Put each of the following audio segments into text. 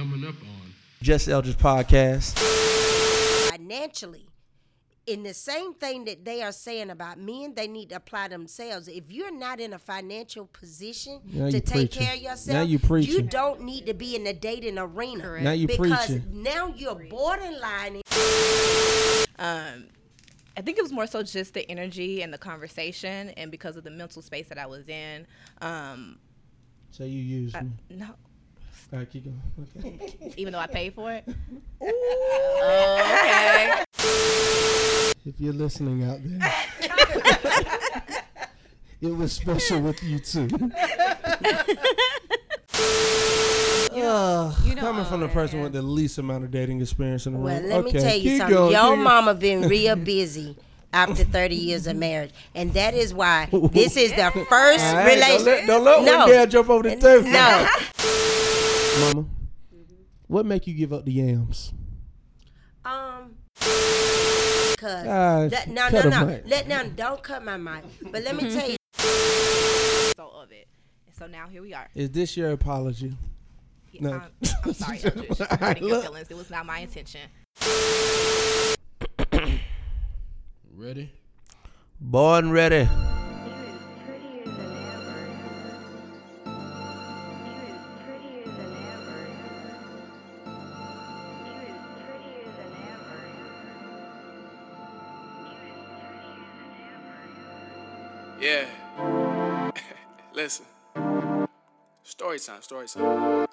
coming up on Just Eldridge Podcast. financially. In the same thing that they are saying about men, they need to apply themselves. If you're not in a financial position Now to take preaching. care of yourself, Now you preaching. don't need to be in the dating arena. Correct. Now you because preaching. now you're borderline. Um, I think it was more so just the energy and the conversation, and because of the mental space that I was in. Um, So you use me. no, All right, keep going. Okay. even though I paid for it. Oh, okay. if you're listening out there, it was special with you too. Uh, you know, coming from the person man. with the least amount of dating experience in the Well, room. let me Okay, tell you keep something. going, Your mama been real busy after 30 years of marriage, and that is why this is the first All right, don't let, relationship. don't let No. one girl jump over the table. No, Mama, what make you give up the yams? um, cause Ah, that, no, cut no, no. Let now, don't cut my mic. But let me tell you, So of it. And so now here we are. Is this your apology? Yeah, No. I'm, I'm sorry, Eldridge. for hurting your feelings. It was not my intention. ready. Born ready. Story time, story time.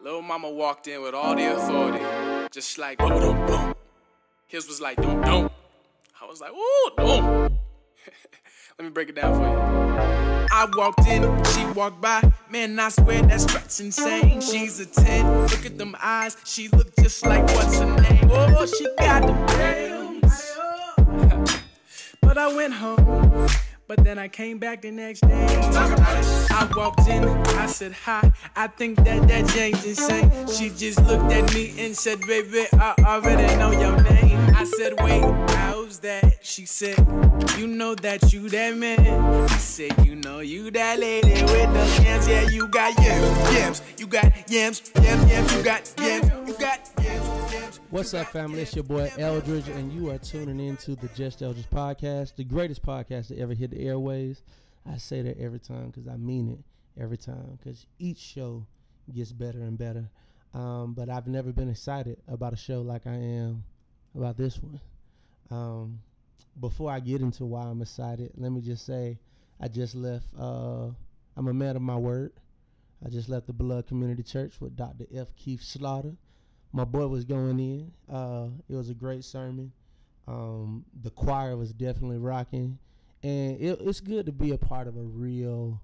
Little mama walked in with all the authority, just like boom, boom, boom. His was like doom, doom. I was like, ooh, doom. Let me break it down for you. I walked in, she walked by. Man, I swear that strut's insane. She's a 10. Look at them eyes. She look just like what's her name. Oh, she got the brains. But I went home. But then I came back the next day. I walked in, I said hi. I think that that Jane's insane. She just looked at me and said, Baby, I already know your name. I said, Wait, how's that? She said, You know that you that man. I said, You know you that lady with the yams. Yeah, you got yams, yams. You got yams, yams, yams. You got yams, you got yams. What's up, family? It's your boy Eldridge, and you are tuning in to the Just Eldridge podcast, the greatest podcast to ever hit the airways. I say that every time because I mean it every time because each show gets better and better. Um, but I've never been excited about a show like I am about this one. Um, before I get into why I'm excited, let me just say I just left. Uh, I'm a man of my word. I just left the Blood Community Church with Dr. F. Keith Slaughter my boy was going in. Uh, it was a great sermon. Um, the choir was definitely rocking, and it, it's good to be a part of a real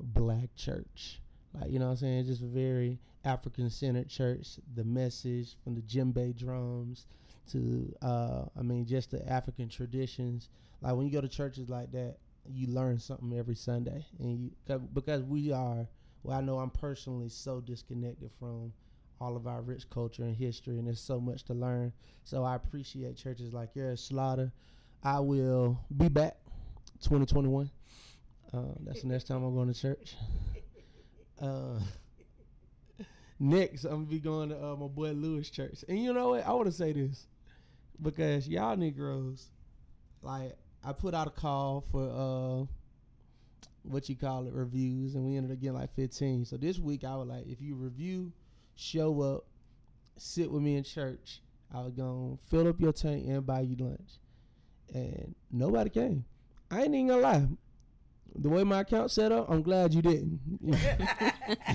black church. Like you know, what I'm saying, just a very African centered church. The message from the djembe drums to, uh, I mean, just the African traditions. Like when you go to churches like that, you learn something every Sunday, and you 'cause- because we are. Well, I know I'm personally so disconnected from all of our rich culture and history, and there's so much to learn. So I appreciate churches like yours, Slaughter. I will be back 2021. Uh, that's the next time I'm going to church. Uh, next, I'm gonna be going to uh, my boy Lewis Church, and you know what? I want to say this because y'all Negroes, like, I put out a call for uh, what you call it reviews, and we ended up getting like 15. So this week, I was like, if you review show up, sit with me in church. I was gonna fill up your tank and buy you lunch. And nobody came. I ain't even gonna lie. The way my account set up, I'm glad you didn't.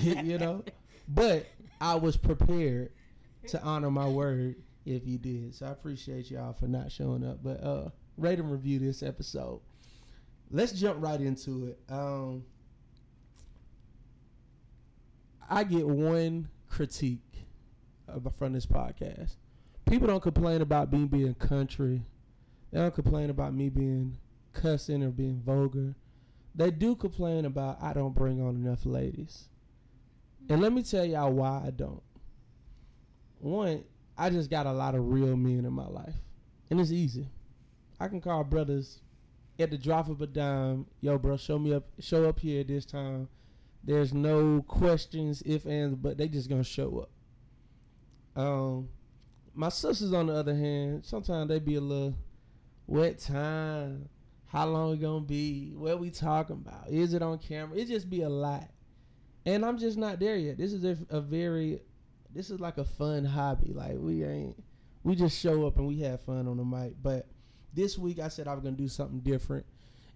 you know? But I was prepared to honor my word if you did. So I appreciate y'all for not showing up. But uh rate and review this episode. Let's jump right into it. Um I get one critique of, from this podcast. People don't complain about me being country. They don't complain about me being cussing or being vulgar. They do complain about I don't bring on enough ladies. And let me tell y'all why I don't. One, I just got a lot of real men in my life. And it's easy. I can call brothers at the drop of a dime, yo bro, show me up show up here at this time. There's no questions, if and but they just gonna show up. Um, my sisters, on the other hand, sometimes they be a little what time, how long it gonna be, what we talking about, is it on camera? It just be a lot, and I'm just not there yet. This is a, a very, this is like a fun hobby. Like we ain't, we just show up and we have fun on the mic. But this week I said I was gonna do something different.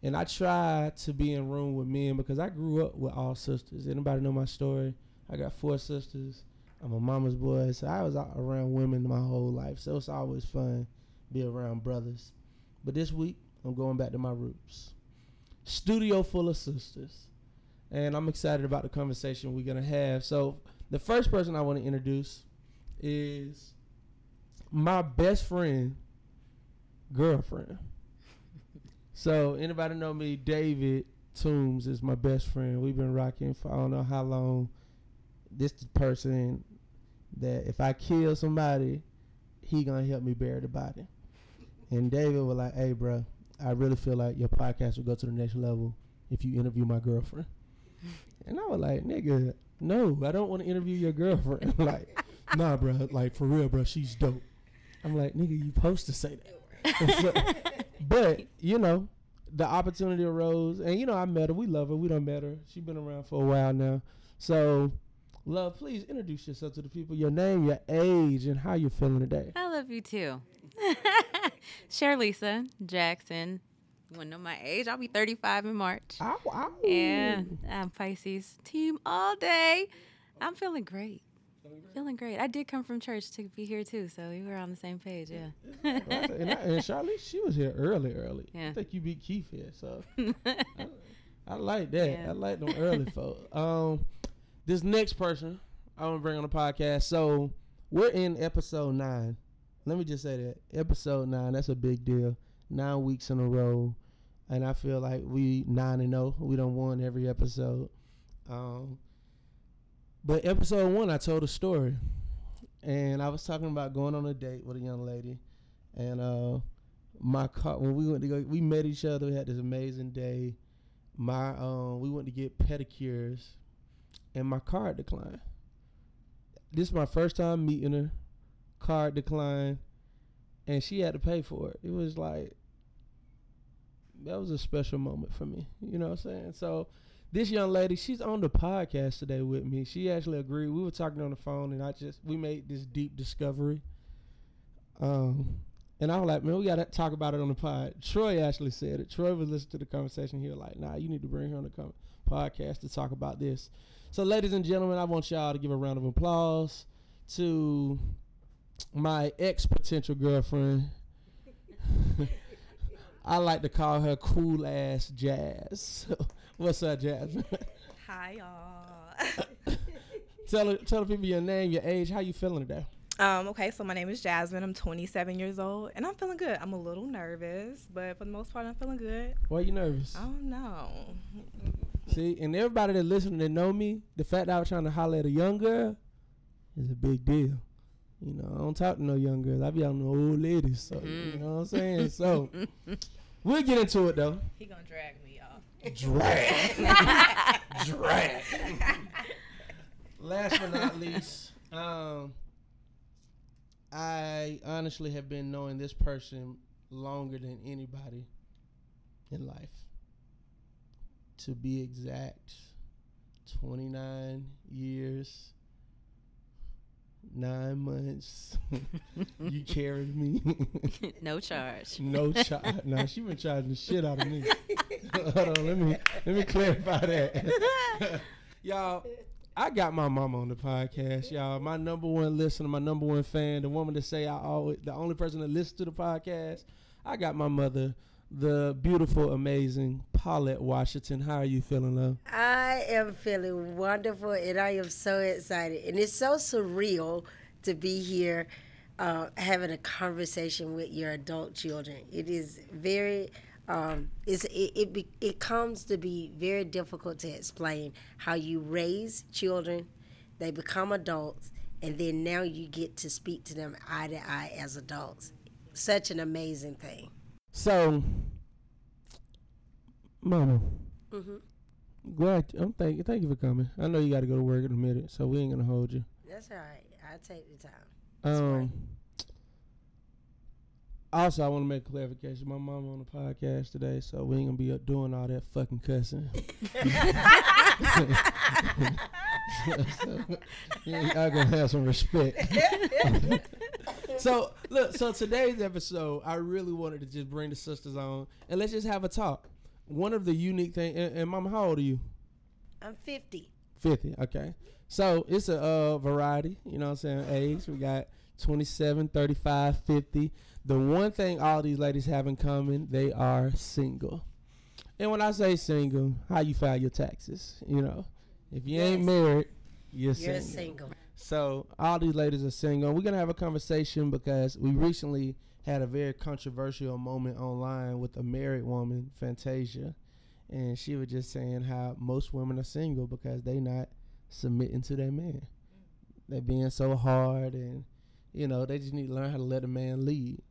And I try to be in room with men because I grew up with all sisters. Anybody know my story? I got four sisters. I'm a mama's boy, so I was around women my whole life. So it's always fun be around brothers. But this week I'm going back to my roots. Studio full of sisters, and I'm excited about the conversation we're gonna have. So the first person I want to introduce is my best friend, girlfriend. So anybody know me? David Toombs is my best friend. We've been rocking for I don't know how long. This person that if I kill somebody, he gonna help me bury the body. And David was like, "Hey, bro, I really feel like your podcast will go to the next level if you interview my girlfriend." And I was like, "Nigga, no, I don't want to interview your girlfriend." like, nah, bro, like for real, bro, she's dope. I'm like, nigga, you supposed to say that. But you know, the opportunity arose, and you know, I met her. We love her. We done met her. She's been around for a while now. So, love, please introduce yourself to the people. Your name, your age, and how you're feeling today. I love you too. Charlisa Jackson. You want to know my age? I'll be 35 in March. Ow, ow. Yeah, I'm Pisces team all day. I'm feeling great. Feeling great. I did come from church to be here too, so we were on the same page. Yeah. and, I, and Charlie, she was here early, early. Yeah. I think you beat Keith here, so I, I like that. Yeah. I like them early folks. Um, this next person I want to bring on the podcast. So we're in episode nine. Let me just say that episode nine. That's a big deal. Nine weeks in a row, and I feel like we nine and zero. We don't won every episode. Um, but episode one, I told a story, and I was talking about going on a date with a young lady, and uh, my car when we went to go, we met each other. We had this amazing day. My um, we went to get pedicures, and my card declined. This is my first time meeting her. Card declined, and she had to pay for it. It was like that was a special moment for me. You know what I'm saying? So this young lady, she's on the podcast today with me. She actually agreed. We were talking on the phone, and I just we made this deep discovery. Um, and I was like, man, we gotta talk about it on the pod. Troy actually said it. Troy was listening to the conversation. He was like, nah, you need to bring her on the podcast to talk about this. So, ladies and gentlemen, I want y'all to give a round of applause to my ex potential girlfriend. I like to call her cool ass Jazz. What's up, Jazz? Hi, y'all. tell tell the people your name, your age, how you feeling today. um, okay, so my name is Jasmine. I'm 27 years old, and I'm feeling good. I'm a little nervous, but for the most part, I'm feeling good. Why you nervous? I don't know. See, and everybody that listening that know me, the fact that I was trying to holler at a young girl is a big deal. You know, I don't talk to no young girls. I be on the old ladies. So you know what I'm saying? So we'll get into it though. He gonna drag me, y'all. Drag. Drag. Last but not least, um, I honestly have been knowing this person longer than anybody in life. To be exact, 29 years, nine months. you carried me. no charge. No charge. Nah, she been charging the shit out of me. Hold on, let me let me clarify that. y'all, I got my mama on the podcast, y'all. My number one listener, my number one fan, the woman that say I always the only person that listens to the podcast. I got my mother, the beautiful, amazing Paulette Washington. How are you feeling, love? I am feeling wonderful and I am so excited. And it's so surreal to be here uh, having a conversation with your adult children. It is very. Um, it's, it, it, be, it comes to be very difficult to explain how you raise children, they become adults, and then now you get to speak to them eye to eye as adults. Such an amazing thing. So, Mama, Mhm. glad I'm thank you. Thank you for coming. I know you got to go to work in a minute, so we ain't gonna hold you. That's all right. I take the time. Um. Also, I want to make a clarification. My mom on the podcast today, so we ain't gonna be doing all that fucking cussing. so, y'all gonna have some respect. so look, so today's episode, I really wanted to just bring the sisters on and let's just have a talk. One of the unique thing, and, and Mama, how old are you? I'm 50. 50 okay so it's a uh, variety you know what i'm saying age we got 27 35 50 the one thing all these ladies have in common they are single and when i say single how you file your taxes you know if you ain't married you're, You're single. single. So all these ladies are single. We're gonna have a conversation because we recently had a very controversial moment online with a married woman, Fantasia, and she was just saying how most women are single because they not submitting to their man. They're being so hard, and you know they just need to learn how to let a man lead.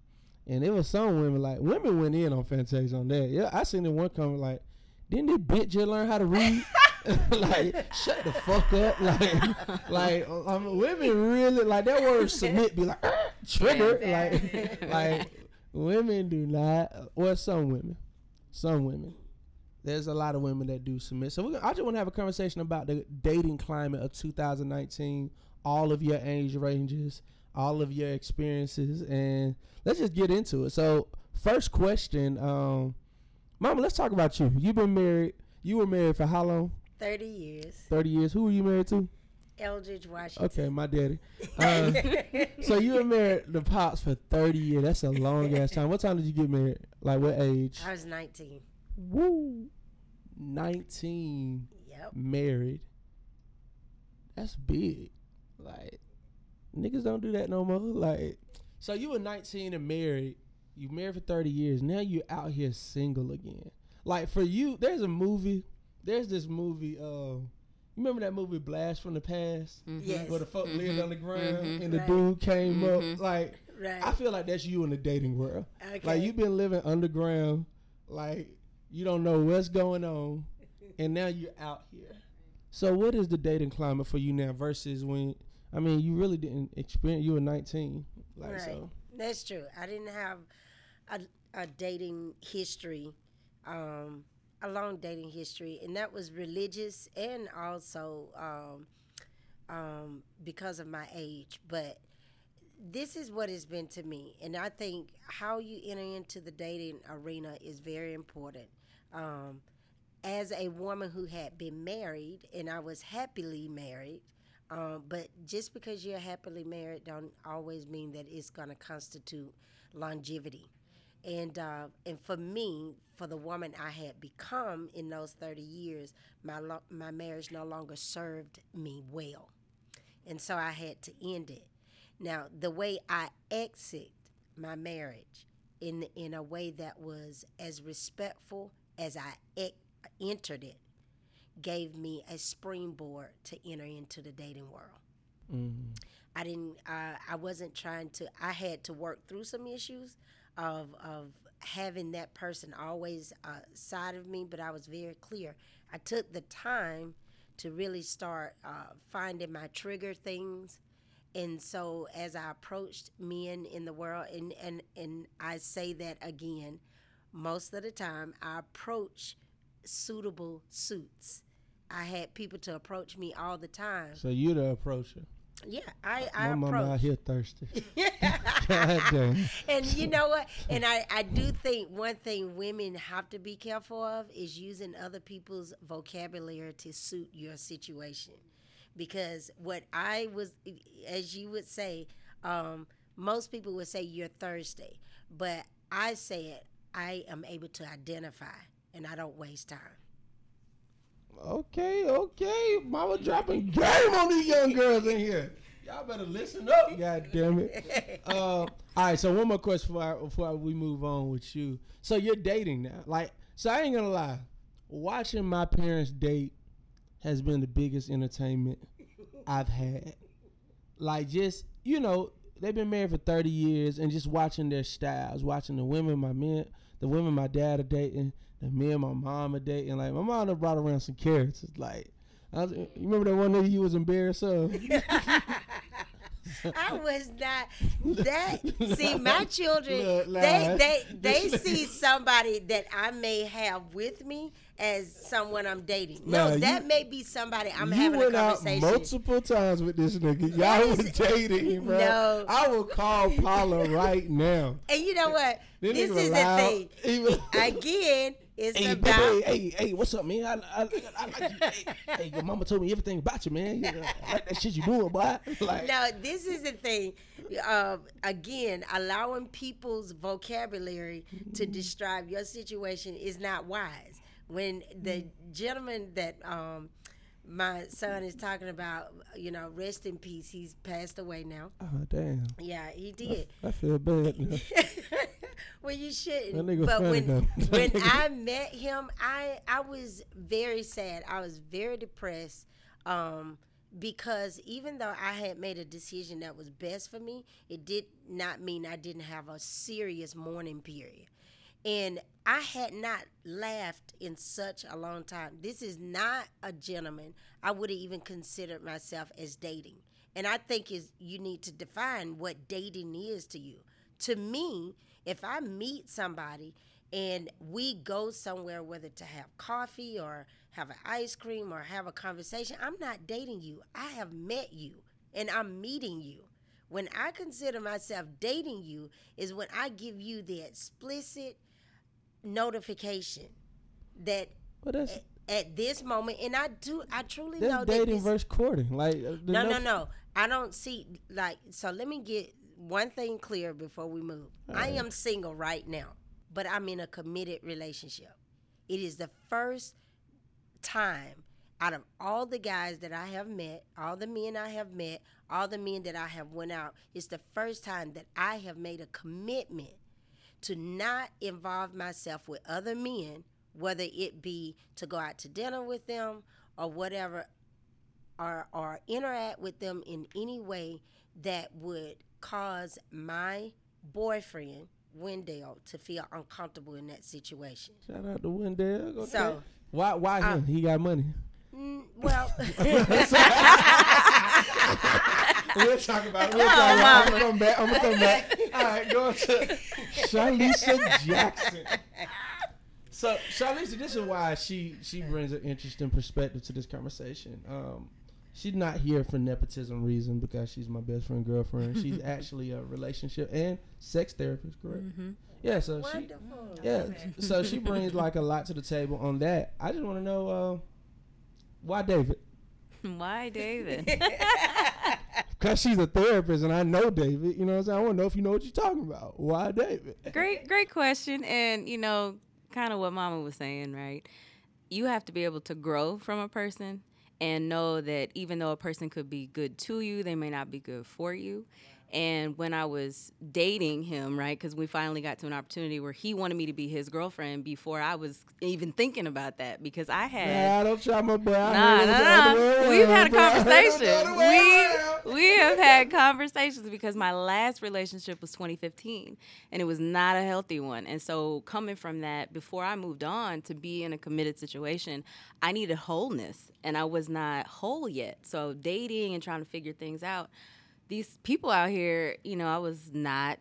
And there was some women like women went in on Fantasia on that. Yeah, I seen in one comment like, didn't this bitch just learn how to read? like, shut the fuck up. Like, like um, women really like that word submit be like "Ah, trigger. Like, like women do not. Well, some women, some women. There's a lot of women that do submit. So we're I just want to have a conversation about the dating climate of 2019. All of your age ranges, all of your experiences, and let's just get into it. So first question, um, Mama, let's talk about you. You've been married. You were married for how long? 30 years. 30 years. Who were you married to? Eldridge, Washington. Okay, my daddy. Uh, so you were married to Pops for 30 years. That's a long ass time. What time did you get married? Like what age? I was 19. Woo. 19 Yep. married. That's big. Like niggas don't do that no more. Like so you were 19 and married. You married for 30 years. Now you're out here single again. Like for you, there's a movie. There's this movie. Uh, you remember that movie Blast from the Past? Yes. Where the folk lived on the ground mhm. and the Right. dude came up. Like Right. I feel like that's you in the dating world. okay. Like you've been living underground, like you don't know what's going on, and now you're out here. So what is the dating climate for you now versus when? I mean, you really didn't experience. You were 19, like Right. so. That's true. I didn't have a, a dating history, um, a long dating history, and that was religious and also um, um, because of my age. But this is what it's been to me, and I think how you enter into the dating arena is very important. Um, as a woman who had been married, and I was happily married, um, but just because you're happily married don't always mean that it's going to constitute longevity. And uh, and for me, for the woman I had become in those 30 years, my lo- my marriage no longer served me well, and so I had to end it. Now, the way I exit my marriage in in a way that was as respectful as I e- entered it gave me a springboard to enter into the dating world. Mm-hmm. I didn't. Uh, I wasn't trying to. I had to work through some issues of of having that person always uh, side of me, but I was very clear. I took the time to really start uh, finding my trigger things, and so as I approached men in the world, and and and I say that again, most of the time I approach suitable suits. I had people to approach me all the time. So you the approacher. Yeah, I I My mama out here thirsty. And you know what? And I, I do think one thing women have to be careful of is using other people's vocabulary to suit your situation. Because what I was, as you would say, um, most people would say you're thirsty. But I say it, I am able to identify and I don't waste time. Okay, okay. Mama dropping game on these young girls in here. Y'all better listen up, god damn it. Uh, all right, so one more question before, I, before we move on with you. So you're dating now. Like, so I ain't gonna lie. Watching my parents date has been the biggest entertainment I've had. Like, just, you know, they've been married for 30 years and just watching their styles, watching the women my men, the women my dad are dating, the and my mom are dating. Like, my mom done brought around some carrots. It's like, I was, you remember that one nigga you was embarrassed of? I was not that. See, my children, Look, they they they see somebody that I may have with me as someone I'm dating. No, Nah, you- that may be somebody I'm you having a conversation. multiple times with this nigga. Y'all was dating, bro. No. I will call Paula right now. and you know what? This this is the thing. Was- Again, it's Hey, about. baby, hey, hey, what's up, man? I, I, I, like you. Hey, hey, your mama told me everything about you, man. You know, I like that shit you doing, boy. Like, No, this is the thing. Uh, again, allowing people's vocabulary to describe your situation is not wise. When the gentleman that um, my son is talking about, you know, rest in peace. He's passed away now. oh damn, Yeah, he did. I feel bad. Now. well, you shouldn't. That nigga but when. When I met him, I I was very sad. I was very depressed. Um, because even though I had made a decision that was best for me, it did not mean I didn't have a serious mourning period. And I had not laughed in such a long time. This is not a gentleman I would have even considered myself as dating. And I think is you need to define what dating is to you. To me, if I meet somebody and we go somewhere, whether to have coffee or have an ice cream or have a conversation, I'm not dating you. I have met you and I'm meeting you. When I consider myself dating you, is when I give you the explicit notification that But that's at this moment, and I do, I truly that's know that dating this, versus courting. Like, uh, the no, no, no. I don't see like. So let me get one thing clear before we move. I am single right now, but I'm in a committed relationship. It is the first time out of all the guys that I have met, all the men I have met, all the men that I have went out, it's the first time that I have made a commitment to not involve myself with other men, whether it be to go out to dinner with them or whatever, or or interact with them in any way that would cause my boyfriend Wendell to feel uncomfortable in that situation. Shout out to Wendell. Okay. So, why? Why uh, him? He got money. Mm, well, we'll talk about it. We'll talk about it. I'm gonna come back. I'm gonna come back. All right, go to Shalisa Jackson. So Shalisa, this is why she she brings an interesting perspective to this conversation. Um, she's not here for nepotism reason because she's my best friend girlfriend. She's actually a relationship and sex therapist, correct? Yeah. So she yeah. So she brings like a lot to the table on that. I just want to know uh, why David. Why, David? Cause she's a therapist and I know David. You know what I'm saying? I want to know if you know what you're talking about. Why David? great, great question. And you know, kind of what Mama was saying, right? You have to be able to grow from a person and know that even though a person could be good to you, they may not be good for you. And when I was dating him, right, because we finally got to an opportunity where he wanted me to be his girlfriend before I was even thinking about that, because I had Nah, don't try my boy. I Nah, heard it was the nah, nah. We've had a bro. I heard it was the conversation. other way around. We we have had conversations because my last relationship was 2015, and it was not a healthy one. And so, coming from that, before I moved on to be in a committed situation, I needed wholeness, and I was not whole yet. So, dating and trying to figure things out. These people out here, you know, I was not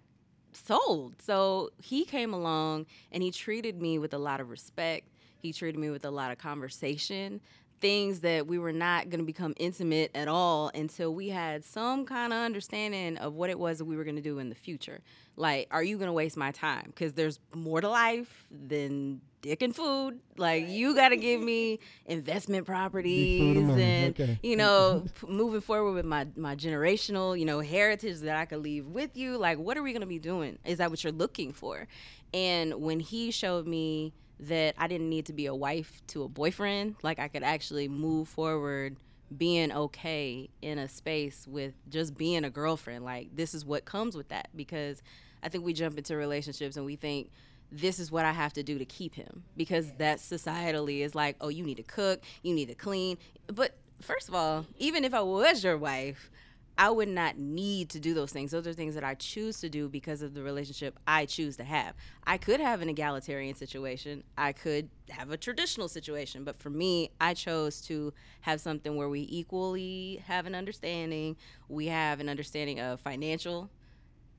sold. So he came along and he treated me with a lot of respect. He treated me with a lot of conversation, things that we were not going to become intimate at all until we had some kind of understanding of what it was that we were going to do in the future. Like, are you going to waste my time? Because there's more to life than dick and food. Like, you got to give me investment properties money, and, okay. you know, p- moving forward with my my generational, you know, heritage that I could leave with you. Like, what are we gonna be doing? Is that what you're looking for? And when he showed me that I didn't need to be a wife to a boyfriend, like I could actually move forward being okay in a space with just being a girlfriend. Like this is what comes with that because I think we jump into relationships and we think this is what I have to do to keep him because that societally is like, oh, you need to cook, you need to clean. But first of all, even if I was your wife, I would not need to do those things. Those are things that I choose to do because of the relationship I choose to have. I could have an egalitarian situation. I could have a traditional situation, but for me, I chose to have something where we equally have an understanding. We have an understanding of financial,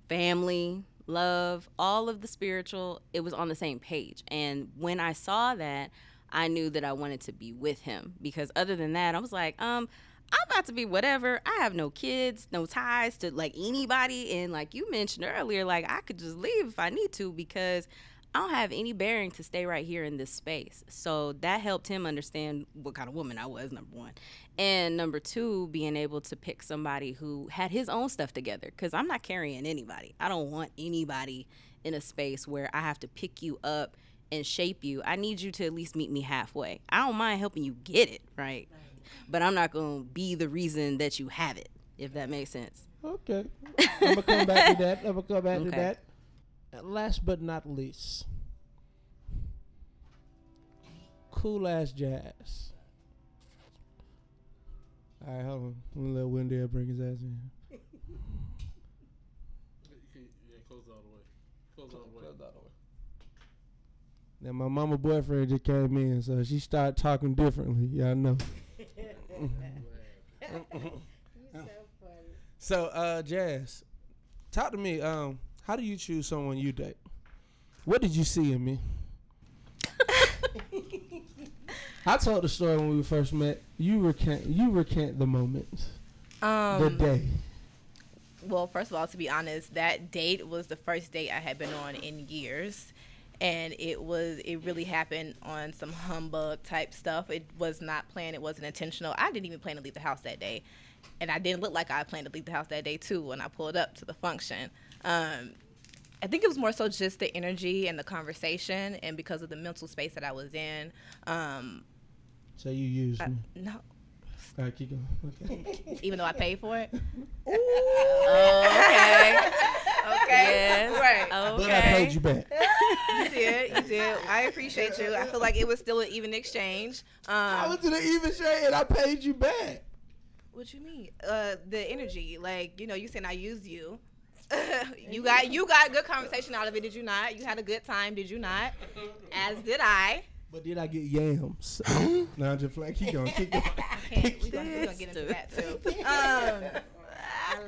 family, love, all of the spiritual, it was on the same page. And when I saw that, I knew that I wanted to be with him because other than that, I was like, um, I'm about to be whatever. I have no kids, no ties to like anybody. And like you mentioned earlier, like I could just leave if I need to because I don't have any bearing to stay right here in this space. So that helped him understand what kind of woman I was, number one. And number two, being able to pick somebody who had his own stuff together because I'm not carrying anybody. I don't want anybody in a space where I have to pick you up and shape you. I need you to at least meet me halfway. I don't mind helping you get it, right? But I'm not going to be the reason that you have it, if that makes sense. Okay. I'm gonna come back to that. I'm gonna come back to that. And last but not least, cool ass jazz. All right, hold on. I'm gonna let Wendell bring his ass in. Yeah, close all the way. Close all the way. Now my mama boyfriend just came in, so she started talking differently. Y'all know. So, uh, Jazz, talk to me. Um, how do you choose someone you date? What did you see in me? I told the story when we first met. You recant. You recant the moment, the Um, day. well, first of all, to be honest, that date was the first date I had been on in years. And it was, it really happened on some humbug type stuff. It was not planned, it wasn't intentional. I didn't even plan to leave the house that day. And I didn't look like I planned to leave the house that day, too, when I pulled up to the function. Um, I think it was more so just the energy and the conversation, and because of the mental space that I was in. Um, So you used I, me. no, All right, keep going. Okay. even though I paid for it. okay. Okay. Yes. Right. Okay. But I paid you back. You did. You did. I appreciate you. I feel like it was still an even exchange. I Um, was in an even shade and I paid you back. what you mean? Uh, the energy. Like you know, you saying I used you. you got you got good conversation out of it. Did you not? You had a good time. Did you not? As did I. But did I get yams? I'm just playing. Keep going. Keep going. Can't, we're gonna, we gonna get into that too. Um,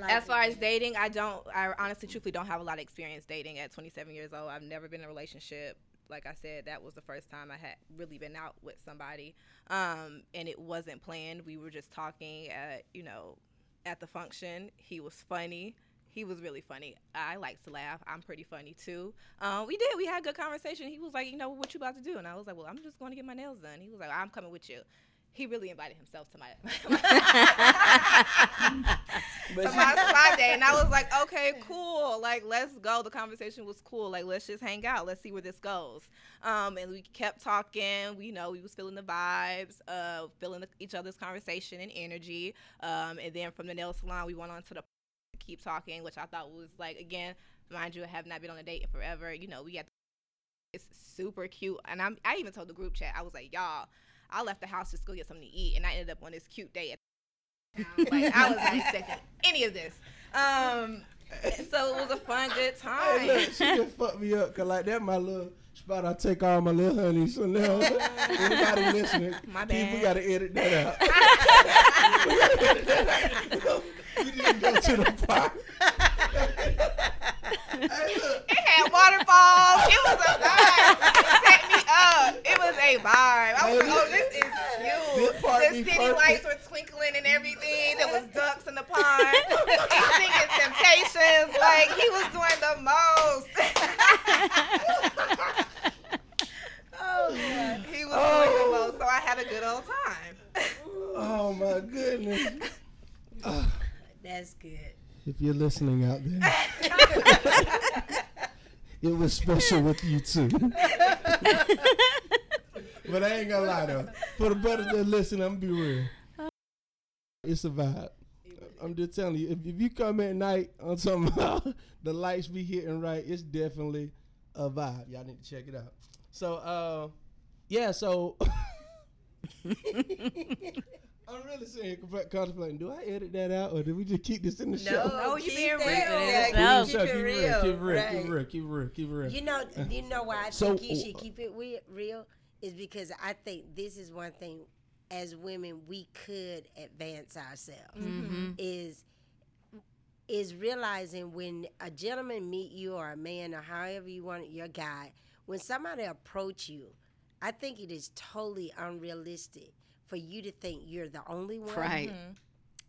as far as dating, I don't. I honestly, truthfully, don't have a lot of experience dating at 27 years old. I've never been in a relationship. Like I said, that was the first time I had really been out with somebody, um, and it wasn't planned. We were just talking at, you know, at the function. He was funny. He was really funny. I like to laugh. I'm pretty funny too. Um, we did. We had a good conversation. He was like, you know, what you about to do? And I was like, well, I'm just going to get my nails done. He was like, I'm coming with you. He really invited himself to my to my spa day, and I was like, okay, cool. Like, let's go. The conversation was cool. Like, let's just hang out. Let's see where this goes. Um, and we kept talking. We you know we was feeling the vibes, uh, feeling the, each other's conversation and energy. Um, and then from the nail salon, we went on to the keep talking, which I thought was like again, mind you, I have not been on a date in forever. You know, we had it's super cute, and I'm I even told the group chat I was like, y'all, I left the house just to go get something to eat, and I ended up on this cute date. At like I was not expecting any of this. Um, so it was a fun, good time. Hey, look, she just fucked me up. Cause like that my little spot. I take all my little honeys. So now anybody listening, My people bad. gotta edit that out. we gotta edit that out. You didn't go to the park. It had waterfalls. It was a vibe. It set me up. It was a vibe. I was like, oh, this is cute. The city perfect. lights were twinkling and everything. There was ducks in the pond. He singing Temptations. Like, he was doing the most. Oh, God. he was doing the oh. most. So I had a good old time. Oh my goodness. That's good. If you're listening out there, it was special with you too. but I ain't gonna lie though. For the brothers that listen, I'm gonna be real. It's a vibe. I'm just telling you, if, if you come at night on something the lights be hitting right, it's definitely a vibe. Y'all need to check it out. So uh yeah, so I'm really saying, contemplating. Do I edit that out, or do we just keep this in the No, show? No, you keep being real. yeah, Keep it in keep show, it keep it real, real, keep it real, right. keep it real, keep it real, keep it real. You know, you know why I So, think you should uh, keep it real is because I think this is one thing as women we could advance ourselves Mm-hmm. is is realizing when a gentleman meet you or a man or however you want it, your guy, when somebody approach you, I think it is totally unrealistic for you to think you're the only one. Right. Mm-hmm.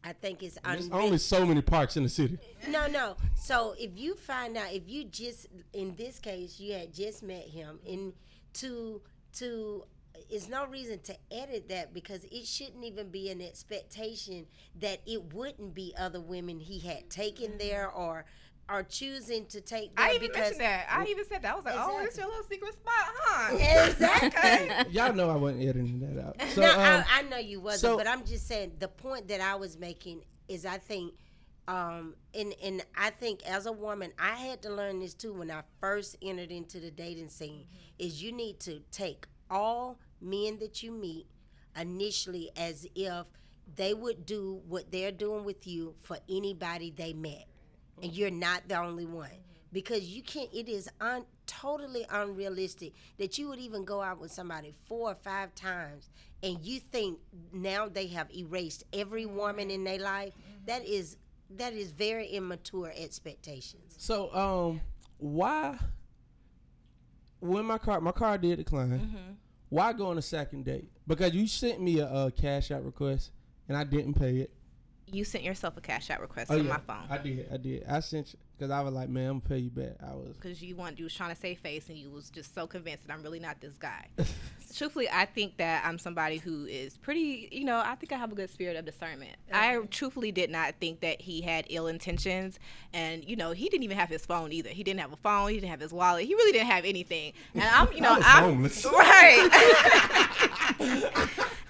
I think it's There's only so many parks in the city. no, no. So if you find out, if you just in this case you had just met him, and to to is no reason to edit that because it shouldn't even be an expectation that it wouldn't be other women he had taken mm-hmm. there or are choosing to take there I even because mentioned that. I even said that. I was like, oh, it's Exactly. your little secret spot, huh? Exactly. Y'all know I wasn't editing that out. So, no, um, I, I know you wasn't, so- but I'm just saying the point that I was making is I think, um, and and I think as a woman, I had to learn this too when I first entered into the dating scene. Is you need to take all men that you meet initially as if they would do what they're doing with you for anybody they met, and you're not the only one because you can't. It is un, totally unrealistic that you would even go out with somebody four or five times and you think now they have erased every woman in their life. That is that is very immature expectations. So, um, why when my car my car did decline, Mm-hmm. why go on a second date? Because you sent me a, uh cash out request and I didn't pay it. You sent yourself a cash out request Oh on yeah, my phone. I did, I did. I sent you because I was like, man, I'm gonna pay you back. I was. because you want you was trying to save face and you was just so convinced that I'm really not this guy. Truthfully, I think that I'm somebody who is pretty, you know, I think I have a good spirit of discernment. I truthfully did not think that he had ill intentions and you know, he didn't even have his phone either. He didn't have a phone, he didn't have his wallet. He really didn't have anything. And I'm, you know, I was I'm homeless. right.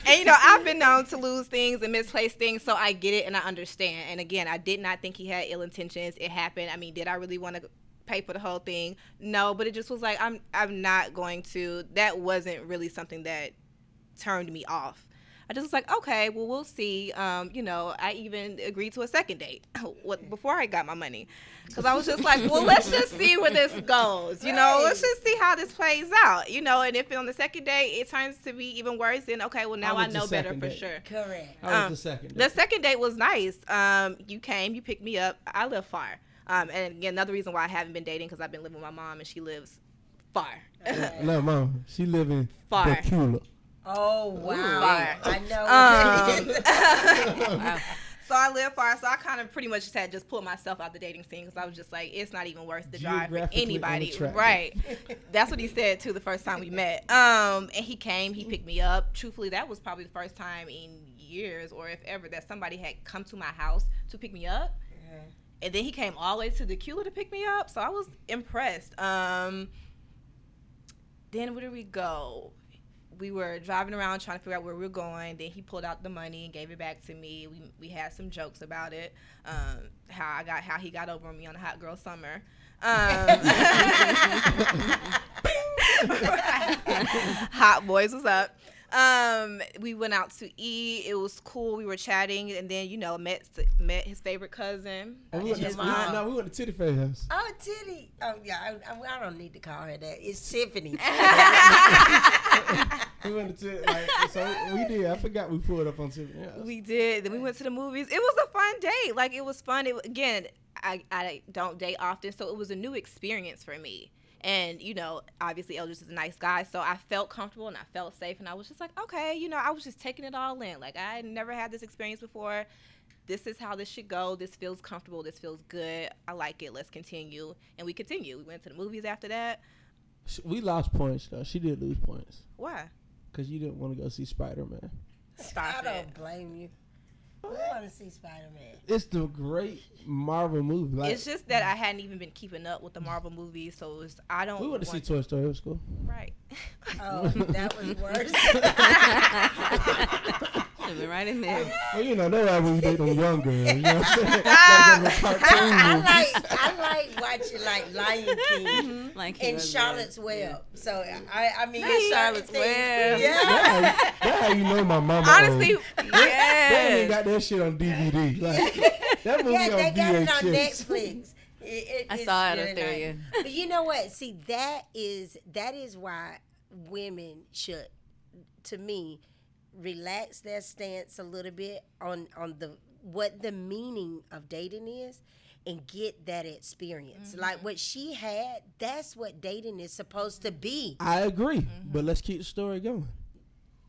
And you know, I've been known to lose things and misplace things, so I get it and I understand. And again, I did not think he had ill intentions. It happened. I mean, did I really want to pay for the whole thing? No, but it just was like I'm I'm not going to. That wasn't really something that turned me off. I just was like, okay, well, we'll see. Um, you know, I even agreed to a second date before I got my money. Because I was just like, well, let's just see where this goes. You know, let's just see how this plays out. You know, and if on the second date it turns to be even worse, then okay, well, now How I know better second for sure. Correct. How was Um, the second The date? second date was nice. Um, you came, you picked me up. I live far. Um, and again, another reason why I haven't been dating because I've been living with my mom and she lives far. no, mom, she live in Far. Temecula. Oh wow! Fire. I know. Um, what that is. So I live far, so I kind of pretty much just had just pulled myself out the dating scene because I was just like, it's not even worth the drive for anybody, right? That's what he said too the first time we met. Um, and he came, he picked me up. Truthfully, that was probably the first time in years, or if ever, that somebody had come to my house to pick me up. And then he came all the way to Temecula to pick me up, so I was impressed. Um, then where did we go? We were driving around trying to figure out where we were going. Then he pulled out the money and gave it back to me. We we had some jokes about it. Um, how I got how he got over on me on a hot girl summer. Um, hot boys was up. Um, we went out to eat. It was cool. We were chatting, and then you know met met his favorite cousin. Oh, we went, His to, we, mom. no, we went to Titty Faye house. Oh, Titty. Oh, yeah. I, I, I don't need to call her that. It's Tiffany. We went to Titty, like, so we did. I forgot we pulled up on Tiffany house. We did. Then we went to the movies. It was a fun date. Like it was fun. It again. I I don't date often, so it was a new experience for me. And you know, obviously Eldridge is a nice guy, so I felt comfortable and I felt safe, and I was just like, okay, you know, I was just taking it all in. Like I had never had this experience before. This is how this should go. This feels comfortable. This feels good. I like it. Let's continue. And we continue. We went to the movies after that. We lost points though. She did lose points Why? Because you didn't want to go see Spider Man. Stop I don't blame you. We want to see Spider Man. It's the great Marvel movie. Like It's just that I hadn't even been keeping up with the Marvel movies, so it was, I don't. we went to see Toy Story. It was cool. Right. Oh, that was worse. have been right in there. Well, you know, that's why we date them young girls. You know what I'm saying? Like I like I like watching like Lion King mm-hmm. Like he and was Charlotte's Web. So I I mean Not there's certain Charlotte's Web. Yeah. That's how, that's how you know my mama. Honestly, yeah, they ain't got that shit on DVD. Like that movie Yeah, on they got it on Netflix. It- it- I saw it, really Ophelia. nice. But you know what? See, that is that is why women should, to me, relax their stance a little bit on on the what the meaning of dating is and get that experience. Mm-hmm. Like what she had, that's what dating is supposed to be. I agree, but let's keep the story going.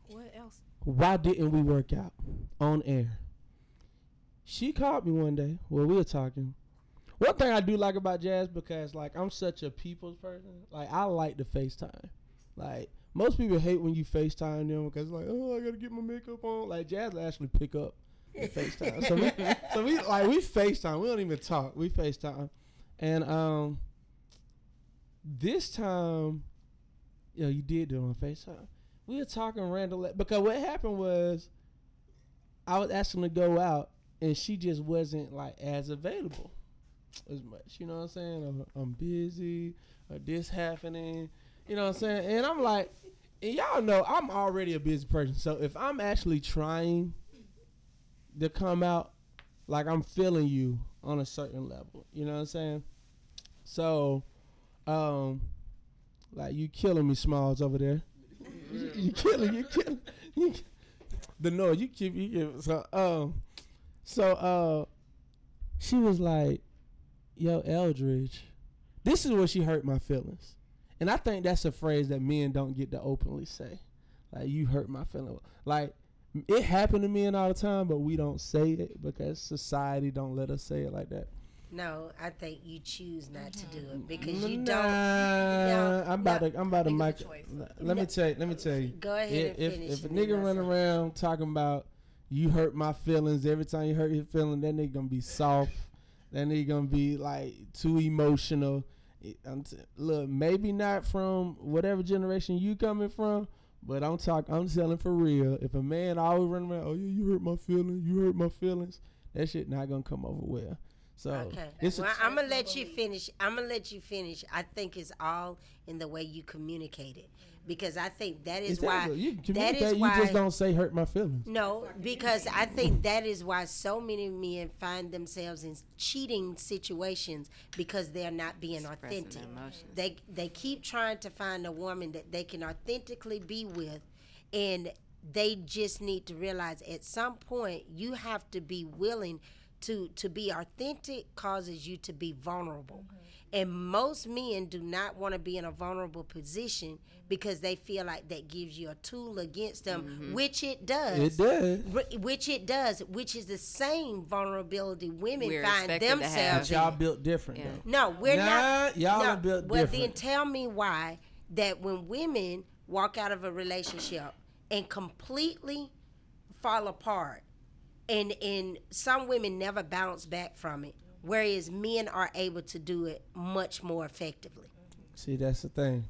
What else? Why didn't we work out on air? She called me one day while we were talking. One thing I do like about Jazz because like I'm such a people's person. Like I like the FaceTime. Like most people hate when you FaceTime them because like oh I gotta get my makeup on. Like Jazz actually pick up the FaceTime. so we so we like we FaceTime. We don't even talk. We FaceTime. And um this time, yo, you did do it on FaceTime. We were talking random because what happened was I was asking to go out and she just wasn't like as available as much. You know what I'm saying? Or, I'm busy or this happening. You know what I'm saying? And I'm like, and y'all know I'm already a busy person. So if I'm actually trying to come out, like I'm feeling you on a certain level. You know what I'm saying? So, um, like you killing me, Smalls over there. You, killing, you killing. You, the noise you keep, you keep. So, um, so uh, she was like, "Yo, Eldridge, this is where she hurt my feelings," and I think that's a phrase that men don't get to openly say. Like, you hurt my feelings. Like, it happened to men all the time, but we don't say it because society don't let us say it like that. No, I think you choose not to do it because you Nah, don't. I'm about no. to. I'm about to mic. it's a choice. Let me tell you. Let me tell you. Go ahead If and if, if a nigga I'll around talking about you hurt my feelings every time you hurt your feeling, that nigga gonna be soft. That nigga gonna be like too emotional. T- look, maybe not from whatever generation you coming from, but I'm talking. I'm telling for real. If a man always running around, oh yeah, you hurt my feelings, you hurt my feelings, that shit not gonna come over well. So Okay. Well, I'm gonna let you finish. I'm gonna let you finish. I think it's all in the way you communicate it, because I think that is why. Exactly. you can that is communicate. You why. just don't say hurt my feelings. No, because I think that is why so many men find themselves in cheating situations because they're not being Expressing authentic. They they keep trying to find a woman that they can authentically be with, and they just need to realize at some point you have to be willing to to be authentic causes you to be vulnerable. Mm-hmm. And most men do not want to be in a vulnerable position because they feel like that gives you a tool against them, mm-hmm. which it does. It does. Which it does, which is the same vulnerability women We're find expected to have. themselves But y'all in. built different Yeah. though. No, we're Nah, not. y'all no. are built different. well, then tell me why that when women walk out of a relationship and completely fall apart, and and some women never bounce back from it, whereas men are able to do it much more effectively. See, that's the thing.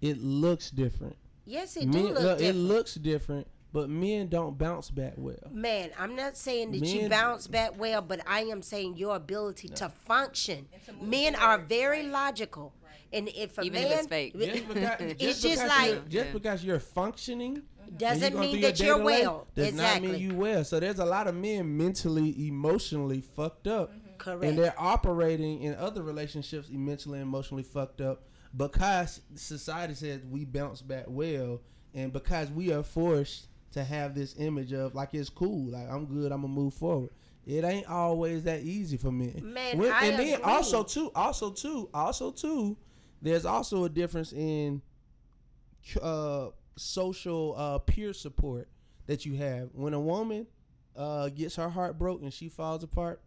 It looks different. Yes, it Men- do look look, it looks different, but men don't bounce back well. Man, I'm not saying that you bounce back well, but I am saying your ability to function. Men are very logical, and if a Even man, if it's fake. Just because, It's just just because like- you're, just because you're functioning doesn't going mean through your that you're day-to-day well. Does exactly. not mean you well. So there's a lot of men mentally, emotionally fucked up, mm-hmm. Correct. and they're operating in other relationships mentally, and emotionally fucked up because society says we bounce back well, and because we are forced to have this image of like it's cool, like I'm good, I'm gonna move forward. It ain't always that easy for men. Man, When- and then also too, also too, also too, there's also a difference in uh, social uh, peer support that you have. When a woman uh, gets her heart broken, she falls apart.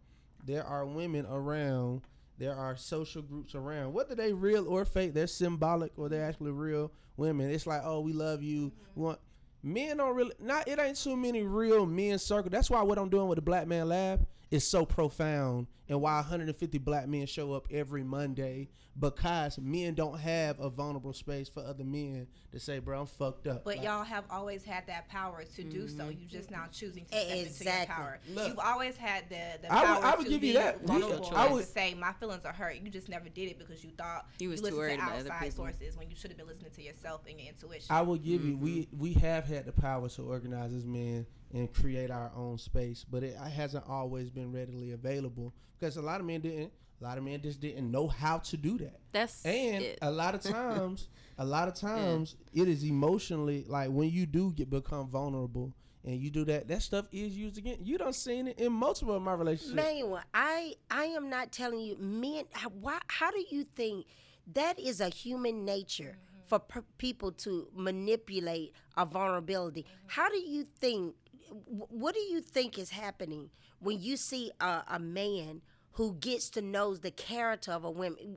There are women around. There are social groups around. Whether they real or fake, they're symbolic or they're actually real women. It's like, oh, we love you. Mm-hmm. We want men don't really. Not it ain't too many real men circle. That's why what I'm doing with the Black Man Lab is so profound and why 150 black men show up every Monday because men don't have a vulnerable space for other men to say, bro, I'm fucked up. But Like, y'all have always had that power to do so. Mm-hmm. You just now choosing to step into your power. Look. You've always had the, the I power would- I would to give be you that. We- vulnerable I and would- to say my feelings are hurt. You just never did it because you thought You was too listened worried to outside sources when you should have been listening to yourself and your intuition. I will give you we mm-hmm. we have had the power to organize as men and create our own space, but it hasn't always been readily available because a lot of men didn't. A lot of men just didn't know how to do that. That's And it. a lot of times, a lot of times, it is emotionally like when you do get become vulnerable and you do that, that stuff is used again. You don't seen it in multiple of my relationships. Manuel, I I am not telling you, men. How, why, how do you think that is a human nature mm-hmm. for per- people to manipulate a vulnerability? Mm-hmm. How do you think? Wh- What do you think is happening when you see a, a man who gets to know the character of a woman,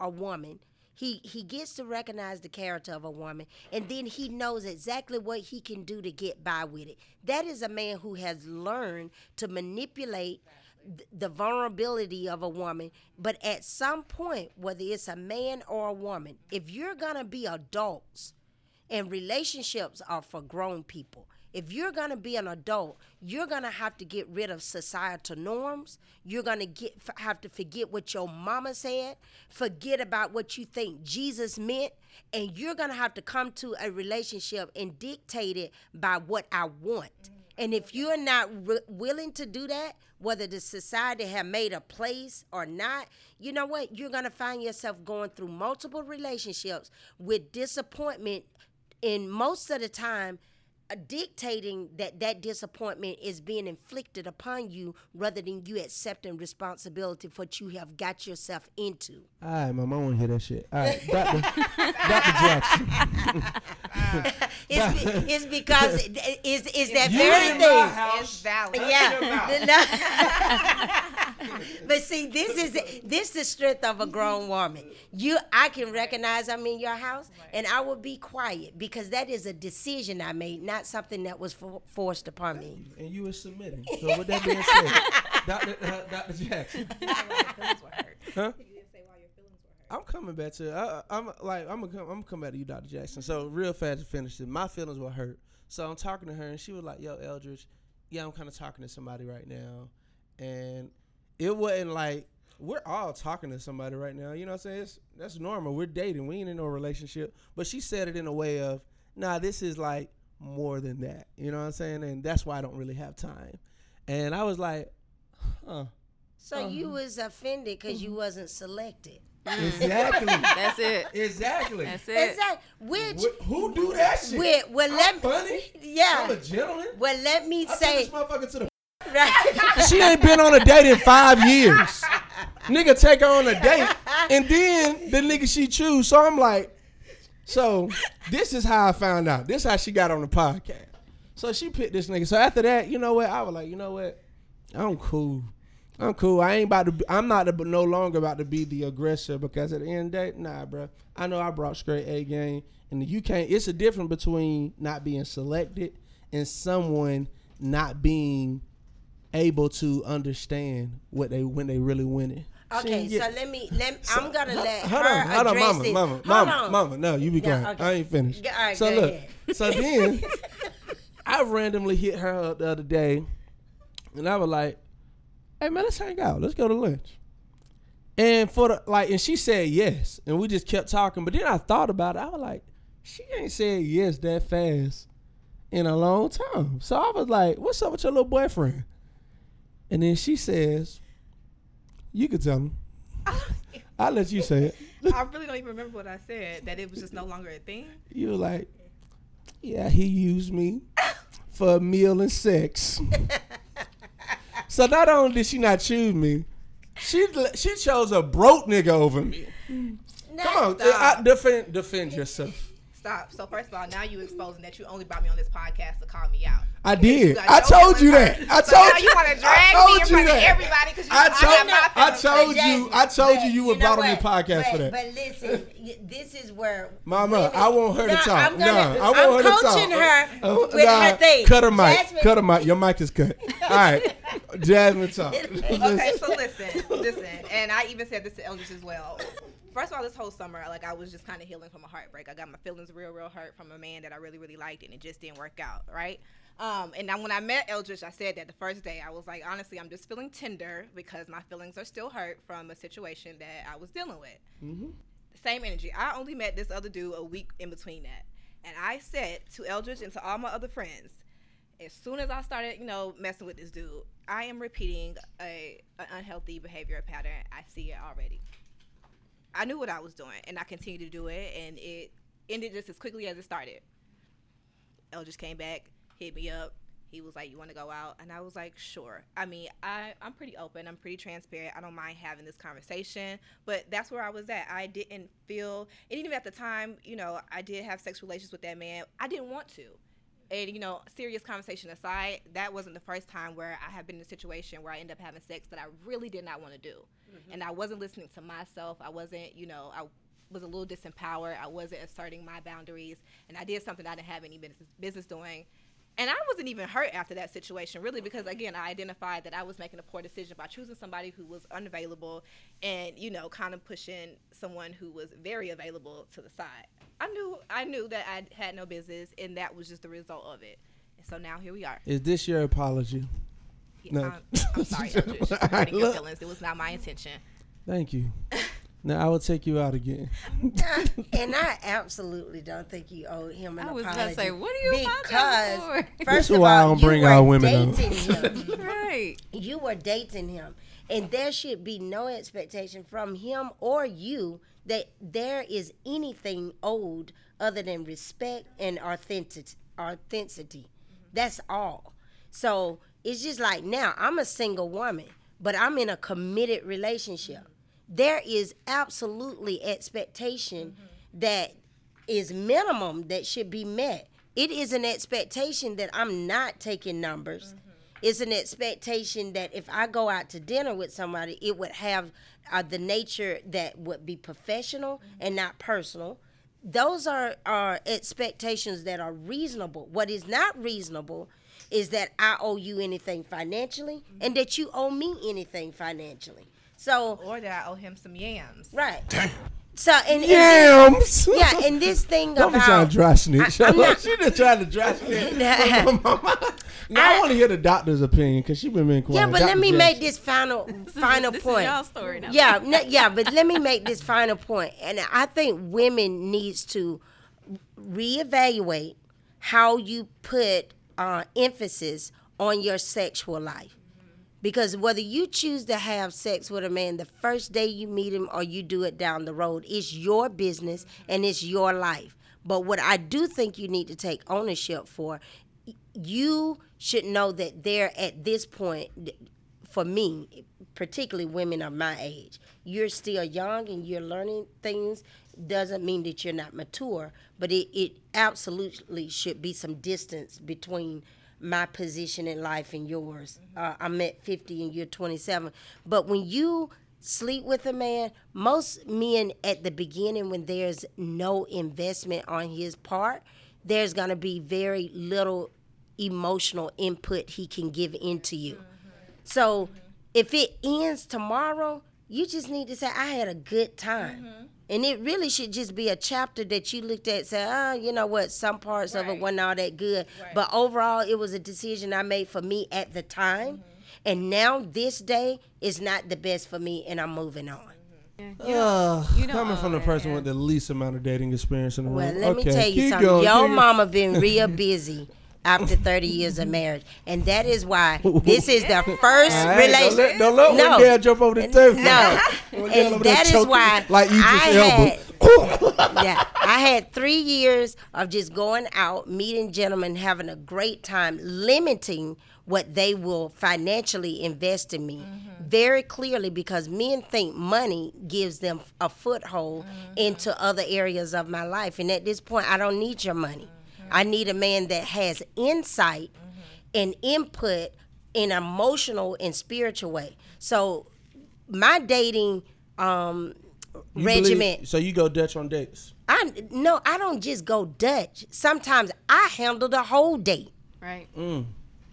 a woman? He he gets to recognize the character of a woman, and then he knows exactly what he can do to get by with it. That is a man who has learned to manipulate the vulnerability of a woman. But at some point, whether it's a man or a woman, if you're gonna be adults, and relationships are for grown people. If you're gonna be an adult, you're gonna have to get rid of societal norms. You're gonna get have to forget what your mama said, forget about what you think Jesus meant, and you're gonna have to come to a relationship and dictate it by what I want. Mm-hmm. And if you're not re- willing to do that, whether the society have made a place or not, you know what? You're gonna find yourself going through multiple relationships with disappointment, and most of the time, dictating that that disappointment is being inflicted upon you rather than you accepting responsibility for what you have got yourself into. All right, mom, I want to hear that shit. All right, Doctor, Doctor Jackson. It's, be- it's because it- it's, it's that You very thing. house. it's valid. Yeah. but see, this is this is the strength of a grown woman. You, I can recognize I'm in your house, and I will be quiet because that is a decision I made, not something that was for, forced upon me. and you were submitting. So with that being said, Doctor uh, Doctor Jackson, huh? I'm coming back to. I, I'm like I'm gonna come. I'm gonna come back to you, Doctor Jackson. So real fast to finish it. My feelings were hurt. So I'm talking to her, and she was like, "Yo, Eldridge, yeah, I'm kind of talking to somebody right now," and it wasn't like we're all talking to somebody right now. You know what I'm saying? It's, that's normal. We're dating. We ain't in no relationship. But she said it in a way of, "Nah, this is like more than that." You know what I'm saying? And that's why I don't really have time. And I was like, "Huh." So you uh-huh. was offended because you mm-hmm. wasn't selected. Exactly. That's it. exactly. That's it. Exactly. Which, Wh- Who do that shit? with, well, I'm let funny. yeah. I'm a gentleman. well, let me I say, this motherfucker to the. right. She ain't been on a date in five years. nigga take her on a date, and then the nigga she choose. So I'm like, so this is how I found out. This how she got on the podcast. So she picked this nigga. So after that, you know what? I was like, you know what? I'm cool. I'm cool. I ain't about to. Be, I'm not the, no longer about to be the aggressor because at the end of the day, nah, bro. I know I brought straight A game, and you can't. It's a difference between not being selected and someone not being able to understand what they when they really winning. Okay, ain't get- so let me let I'm gonna Hold- let hold her on, hold on, mama, it. mama, Hold mama, on. mama. No, you be Yeah, quiet. okay. I ain't finished. Go- all right, so go look, ahead. so then I randomly hit her up the other day, and I was like, "Hey man, let's hang out. Let's go to lunch." And for the like, and she said yes, and we just kept talking. But then I thought about it. I was like, she ain't said yes that fast in a long time. So I was like, "What's up with your little boyfriend?" And then she says, "You could tell him." I'll let you say it. I really don't even remember what I said. That it was just no longer a thing. You were like, yeah, he used me for a meal and sex. so not only did she not choose me, she she chose a broke nigga over me. Mm. Come on, I, defend defend yourself. Stop. So first of all, now you exposing that you only brought me on this podcast to call me out. I did. I told you that. I So told now you. you want to I drag told me in you front that. of everybody because you I told, I I told you. I told you you were know brought on the what? podcast for that. But listen, this is where Mama, women- I want her to Nah, talk. I'm gonna, nah, I want I'm her to talk. coaching her Uh, with nah, her thing. Cut her mic. Jasmine- Cut her mic. Your mic is cut. All right, Jasmine, talk. okay, so listen, listen, and I even said this to Eldridge as well. First of all, this whole summer, like I was just kind of healing from a heartbreak. I got my feelings real, real hurt from a man that I really, really liked, and it just didn't work out, right? Um, and now when I met Eldridge, I said that the first day I was like, honestly, I'm just feeling tender because my feelings are still hurt from a situation that I was dealing with. Same energy. I only met this other dude a week in between that, and I said to Eldridge and to all my other friends, as soon as I started, you know, messing with this dude, I am repeating a an unhealthy behavior pattern. I see it already. I knew what I was doing, and I continued to do it, and it ended just as quickly as it started. El just came back, hit me up. He was like, "You want to go out?" And I was like, "Sure." I mean, I I'm pretty open. I'm pretty transparent. I don't mind having this conversation, but that's where I was at. I didn't feel, and even at the time, you know, I did have sex relations with that man. I didn't want to and you know, serious conversation aside, that wasn't the first time where I have been in a situation where I end up having sex that I really did not want to do, mm-hmm. and I wasn't listening to myself. I wasn't, you know, I was a little disempowered. I wasn't asserting my boundaries, and I did something I didn't have any business business doing. And I wasn't even hurt after that situation, really, because mm-hmm. again, I identified that I was making a poor decision by choosing somebody who was unavailable and, you know, kind of pushing someone who was very available to the side. I knew I knew that I had no business, and that was just the result of it. And so now here we are. Is this your apology? Yeah, No. I'm, I'm sorry, Eldridge, for All right, hurting your look. feelings. It was not my intention. Thank you. Now I will take you out again. and I absolutely don't think you owe him an I was apology. about to say, what are you because apologizing first This is of why I all, don't bring our women on. dating him. right. you were dating him and there should be no expectation from him or you that there is anything owed other than respect and authenticity authenticity. That's all. So it's just like now i'm a single woman but i'm in a committed relationship. There is absolutely expectation mm-hmm. that is minimum that should be met. It is an expectation that I'm not taking numbers. Mm-hmm. It's an expectation that if I go out to dinner with somebody, it would have uh, the nature that would be professional and not personal. Those are, are expectations that are reasonable. What is not reasonable is that I owe you anything financially and that you owe me anything financially. So, Or that I owe him some yams. right. So, and, and Yams. yeah, and this thing Don't be about trying to dry snitch. I- not- she just trying to dry snitch. now I, I- want to hear the doctor's opinion because she been being quiet. yeah, but let me Jess. make this final final this point. is y'all story now. Yeah, n- yeah, but let me make this final. And I think women needs to reevaluate how you put uh, emphasis on your sexual life. Because whether you choose to have sex with a man the first day you meet him or you do it down the road, it's your business and it's your life. But what I do think you need to take ownership for, you should know that they're at this point, for me, particularly women of my age, you're still young and you're learning things. Doesn't mean that you're not mature, but it, it absolutely should be some distance between my position in life and yours. Uh, I'm at 50 and you're 27. But when you sleep with a man, most men at the beginning, when there's no investment on his part, there's going to be very little emotional input he can give into you. So if it ends tomorrow, you just need to say, I had a good time. And it really should just be a chapter that you looked at and say, oh, you know what, some parts of it Right. wasn't all that good. But overall, it was a decision I made for me at the time. And now this day is not the best for me, and I'm moving on. Ugh, you know, coming from the uh, person with the least amount of dating experience in the Well, room. let okay, me tell you keep something. going, Your keep going. mama been real busy after 30 years of marriage. And that is why this is the first All right, don't let, relationship. don't let No. jump over the third. No. And that is why like Idris I Elba. yeah, I had three years of just going out, meeting gentlemen, having a great time, limiting what they will financially invest in me mm-hmm. very clearly because men think money gives them a foothold mm-hmm. into other areas of my life. And at this point, I don't need your money. Mm-hmm. I need a man that has insight and input in emotional and spiritual way. So my dating um, You believe- regiment. so you go Dutch on dates. I no, I don't just go Dutch. Sometimes I handle the whole date Right. Mm.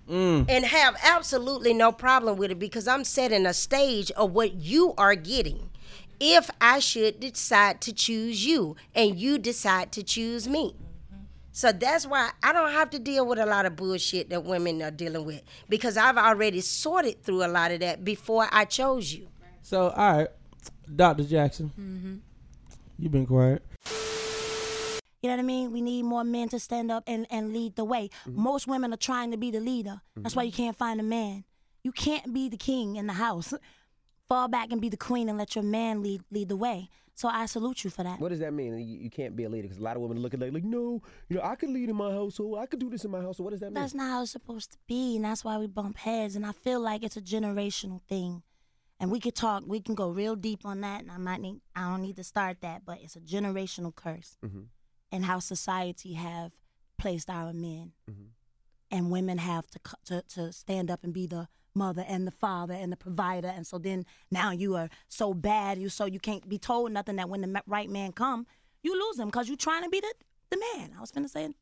and have absolutely no problem with it because I'm setting a stage of what you are getting. If I should decide to choose you and you decide to choose me. So that's why I don't have to deal with a lot of bullshit that women are dealing with because I've already sorted through a lot of that before I chose you. So all right, Dr. Jackson, Mm-hmm. you've been quiet. You know what I mean? We need more men to stand up and, and lead the way. Most women are trying to be the leader. That's why you can't find a man. You can't be the king in the house. Fall back and be the queen and let your man lead lead the way. So I salute you for that. What does that mean? You, you can't be a leader because a lot of women look at like, like, no, you know, I could lead in my household. I could do this in my household. What does that mean? That's not how it's supposed to be, and that's why we bump heads. And I feel like it's a generational thing. And we could talk, we can go real deep on that. And I might need, I don't need to start that, but it's a generational curse, Mhm. and how society have placed our men, Mhm. and women have to, to to stand up and be the mother and the father and the provider. And so then now you are so bad, you so you can't be told nothing. That when the right man come, you lose him because you trying to be the the man. I was finna say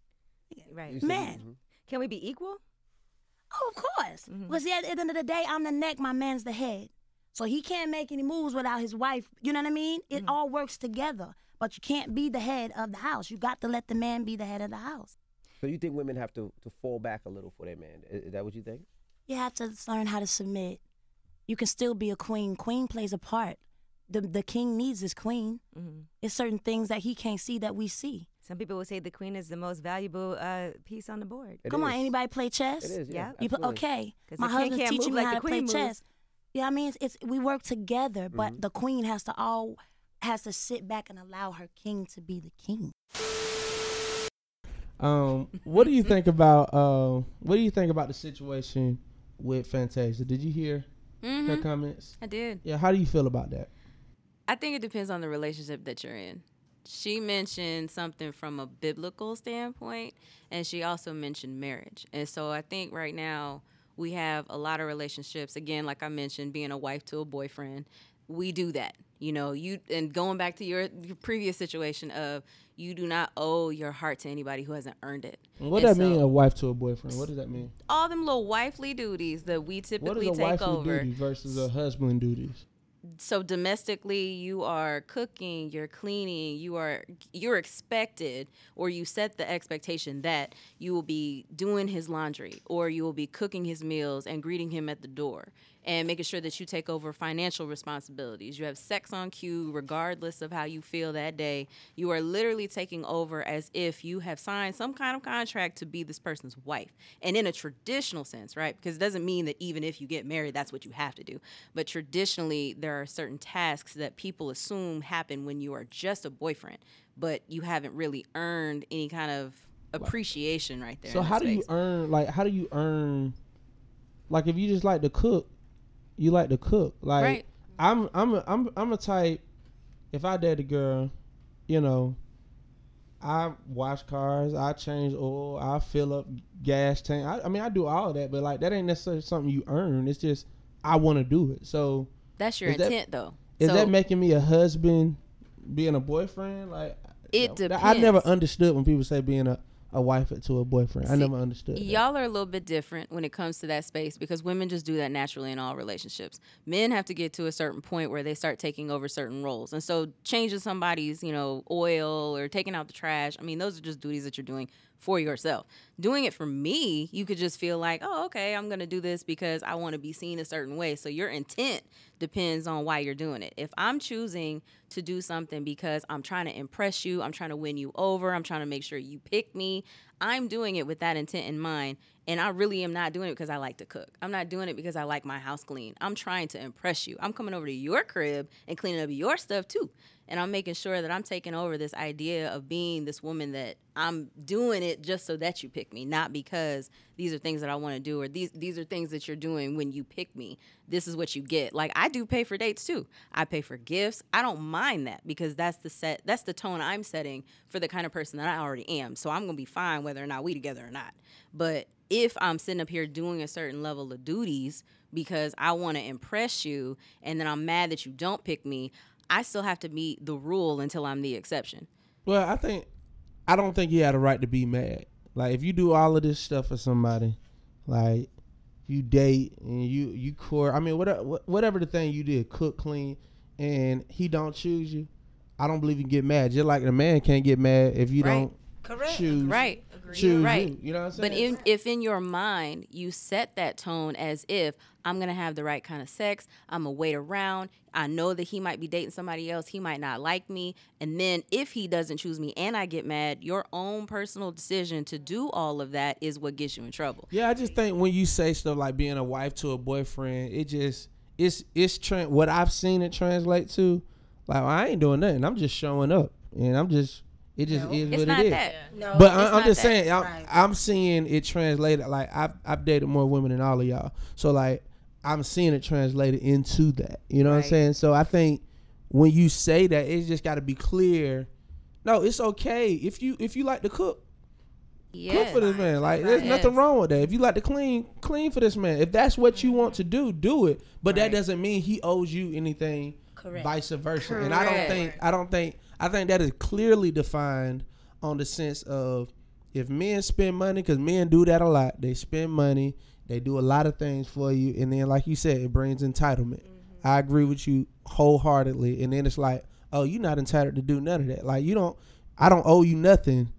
Right. You said- man. mhm. Can we be equal? Oh, of course. Because at the end of the day, I'm the neck, my man's the head. So he can't make any moves without his wife. You know what I mean? It all works together. But you can't be the head of the house. You got to let the man be the head of the house. So you think women have to, to fall back a little for their man? Is, is that what you think? You have to learn how to submit. You can still be a queen. Queen plays a part. The the king needs his queen. Mhm. It's certain things that he can't see that we see. Some people would say the queen is the most valuable uh, piece on the board. It Come on, anybody play chess? It is, yeah. Yeah. You put, okay. My the king husband's can't teaching move me like how the to play moves. chess. Yeah, I mean, it's, it's we work together, but Mhm. the queen has to all has to sit back and allow her king to be the king. Um, what do you think about uh, what do you think about the situation with Fantasia? Did you hear her Mhm. comments? I did. Yeah, how do you feel about that? I think it depends on the relationship that you're in. She mentioned something from a biblical standpoint, and she also mentioned marriage. And so I think right now we have a lot of relationships. Again, like I mentioned, being a wife to a boyfriend, we do that. You know, you and going back to your, your previous situation of you do not owe your heart to anybody who hasn't earned it. What does that mean? A wife to a boyfriend? What does that mean? All them little wifely duties that we typically take wifely over. versus a husband duties? so domestically you are cooking you're cleaning you are you're expected or you set the expectation that you will be doing his laundry or you will be cooking his meals and greeting him at the door and making sure that you take over financial responsibilities you have sex on cue regardless of how you feel that day you are literally taking over as if you have signed some kind of contract to be this person's wife and in a traditional sense right because it doesn't mean that even if you get married that's what you have to do but traditionally there are certain tasks that people assume happen when you are just a boyfriend but you haven't really earned any kind of appreciation right there So how do you earn? Like, how do you earn? Like, if you just like to cook, you like to cook. Like, Right. I'm, I'm, a, I'm, I'm a type. If I date a girl, you know, I wash cars, I change oil, I fill up gas tank. I, I mean, I do all of that, but like that ain't necessarily something you earn. It's just I want to do it. So that's your is that- intent though is so that making me a husband, being a boyfriend? Like It you know, I never understood when people say being a, a wife to a boyfriend. I never understood. that. Y'all are a little bit different when it comes to that space because women just do that naturally in all relationships. Men have to get to a certain point where they start taking over certain roles. And so changing somebody's, you know, oil or taking out the trash, I mean, those are just duties that you're doing for yourself. Doing it for me, you could just feel like, oh, okay, I'm going to do this because I want to be seen a certain way. So your intent depends on why you're doing it. If I'm choosing to do something because I'm trying to impress you, I'm trying to win you over, I'm trying to make sure you pick me, I'm doing it with that intent in mind. And I really am not doing it because I like to cook. I'm not doing it because I like my house clean. I'm trying to impress you. I'm coming over to your crib and cleaning up your stuff too. And I'm making sure that I'm taking over this idea of being this woman that I'm doing it just so that you pick me, not because these are things that I want to do or these these are things that you're doing when you pick me. This is what you get. Like I do pay for dates too. I pay for gifts. I don't mind that because that's the set that's the tone I'm setting for the kind of person that I already am. So I'm going to be fine whether or not we together or not. But if I'm sitting up here doing a certain level of duties because I want to impress you and then I'm mad that you don't pick me, I still have to meet the rule until I'm the exception. Well, I think I don't think you had a right to be mad. Like if you do all of this stuff for somebody, like you date and you you court. I mean, whatever whatever the thing you did, cook, clean, and he don't choose you. I don't believe you can get mad. Just like the man can't get mad if you Right. don't Correct. choose Right. choose right. you. You know what I'm saying? But in, if in your mind you set that tone as if I'm gonna have the right kind of sex, I'm gonna wait around. I know that he might be dating somebody else. He might not like me, and then if he doesn't choose me and I get mad, your own personal decision to do all of that is what gets you in trouble. Yeah, I just think when you say stuff like being a wife to a boyfriend, it just it's it's tra- what I've seen it translate to. Like I ain't doing nothing. I'm just showing up, and I'm just it just No. is It's what not it is. that. No, But it's I, I'm not just that. saying, I'm, Right. I'm seeing it translated. Like I've I've dated more women than all of y'all, so like I'm seeing it translated into that. You know what I'm saying? So I think when you say that, it's just got to be clear. No, it's okay if you if you like to cook, Yes. cook for this man. Like there's Right. nothing wrong with that. If you like to clean, clean for this man. If that's what you want to do, do it. But that doesn't mean he owes you anything. Correct. Vice versa. Correct. And I don't think I don't think I think that is clearly defined on the sense of if men spend money, because men do that a lot. They spend money. They do a lot of things for you, and then, like you said, it brings entitlement. Mm-hmm. I agree with you wholeheartedly. And then it's like, oh, you're not entitled to do none of that. Like you don't. I don't owe you nothing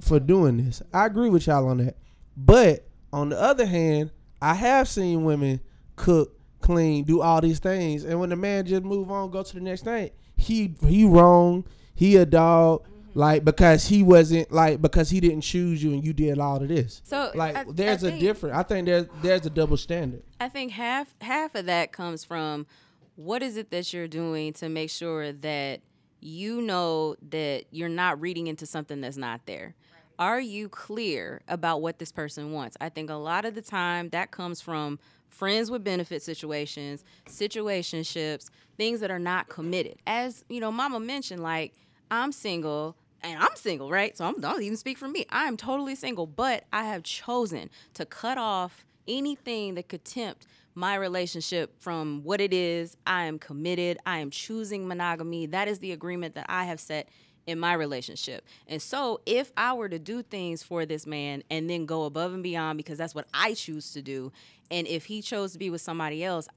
for doing this. I agree with y'all on that. But on the other hand, I have seen women cook, clean, do all these things, and when the man just move on, go to the next thing, he he wrong. He a dog. Mm-hmm. Like because he wasn't like because he didn't choose you and you did all of this. So Like I- there's I a think- different. I think there's there's a double standard. I think half half of that comes from what is it that you're doing to make sure that you know that you're not reading into something that's not there. Are you clear about what this person wants? I think a lot of the time that comes from friends with benefit situations, situationships, things that are not committed. As you know, Mama mentioned, like I'm single and I'm single, right? So I'm, don't even speak for me. I am totally single, but I have chosen to cut off anything that could tempt my relationship from what it is. I am committed. I am choosing monogamy. That is the agreement that I have set in my relationship. And so if I were to do things for this man and then go above and beyond because that's what I choose to do, and if he chose to be with somebody else,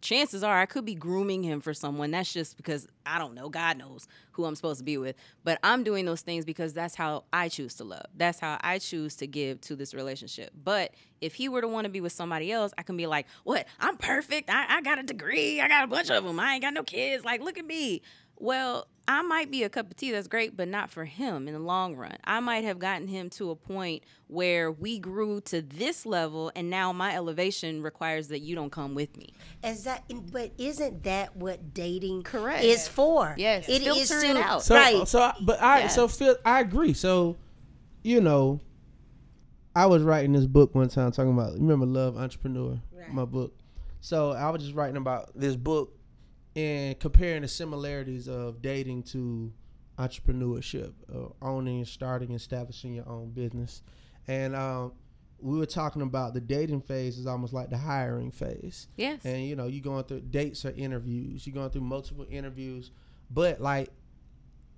chances are I could be grooming him for someone. That's just because I don't know. God knows who I'm supposed to be with. But I'm doing those things because that's how I choose to love. That's how I choose to give to this relationship. But if he were to want to be with somebody else, I can be like, what? I'm perfect. I, I got a degree. I got a bunch of them. I ain't got no kids. Like, look at me. Well, I might be a cup of tea that's great, but not for him in the long run. I might have gotten him to a point where we grew to this level, and now my elevation requires that you don't come with me. Is that? But isn't that what dating Correct. is for? Yes. it is Filter it to out. So, right. so, I- but I, Yeah. so Phil, I agree. So, you know, I was writing this book one time talking about. Remember, Love Entrepreneur, Right. my book. So I was just writing about this book and comparing the similarities of dating to entrepreneurship, uh, owning, starting, establishing your own business, and um, we were talking about the dating phase is almost like the hiring phase. Yes. And you know, you're going through dates or interviews. You're going through multiple interviews, but like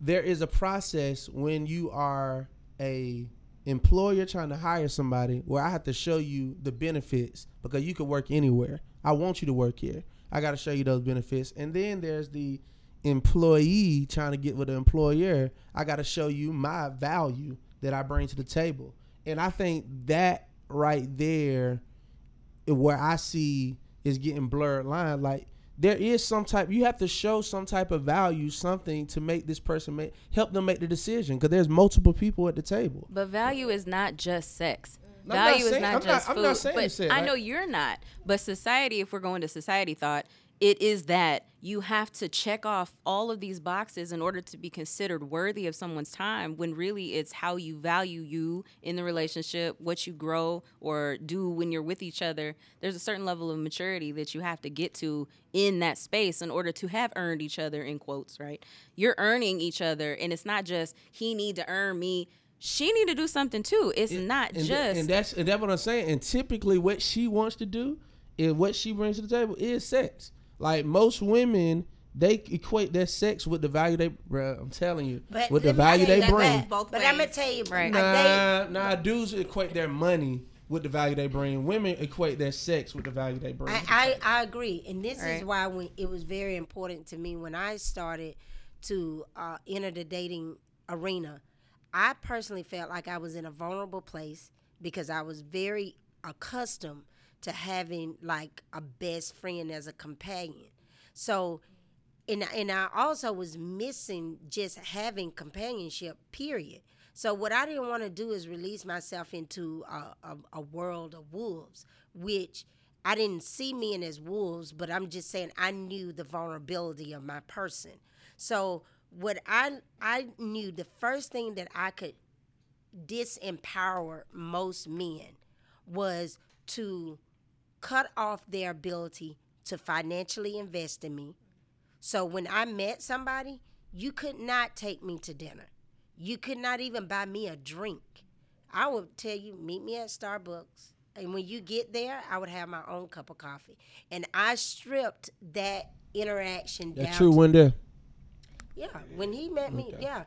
there is a process when you are a employer trying to hire somebody where I have to show you the benefits because you could work anywhere. I want you to work here. I got to show you those benefits. And then there's the employee trying to get with the employer. I got to show you my value that I bring to the table. And I think that right there where I see is getting blurred line. Like there is some type you have to show some type of value, something to make this person make help them make the decision because there's multiple people at the table. But value is not just sex. No, not value is not I'm not- just I'm food. not saying but said I know you're not. But society, if we're going to society thought, it is that you have to check off all of these boxes in order to be considered worthy of someone's time when really it's how you value you in the relationship, what you grow or do when you're with each other. There's a certain level of maturity that you have to get to in that space in order to have earned each other in quotes, right? You're earning each other and it's not just he need to earn me. She need to do something too. It's not and, just th- and that's and that's what I'm saying. And typically, what she wants to do and what she brings to the table is sex. Like most women, they equate their sex with the value they. Bruh, I'm telling you, But with the value they bring. back. But I'm gonna tell you, Right. uh, they- Nah, nah, dudes equate their money with the value they bring. Women equate their sex with the value they bring. I, I, I agree, and this is why when it was very important to me when I started to uh, enter the dating arena. I personally felt like I was in a vulnerable place because I was very accustomed to having like a best friend as a companion. So, and and I also was missing just having companionship. Period. So what I didn't want to do is release myself into a, a, a world of wolves, which I didn't see men as wolves, but I'm just saying I knew the vulnerability of my person. So what I I knew the first thing that I could disempower most men was to cut off their ability to financially invest in me. So when I met somebody, you could not take me to dinner. You could not even buy me a drink. I would tell you, meet me at Starbucks. And when you get there, I would have my own cup of coffee. And I stripped that interaction That down. true to- one there. Yeah, when he met me, Okay. yeah,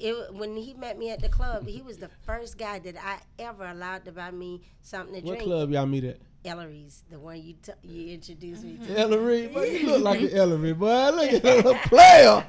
it, when he met me at the club, he was the first guy that I ever allowed to buy me something to What drink. What club y'all meet at? Ellery's, the one you t- you introduced me to. Ellery, but you look like an Ellery, boy. Look at that player.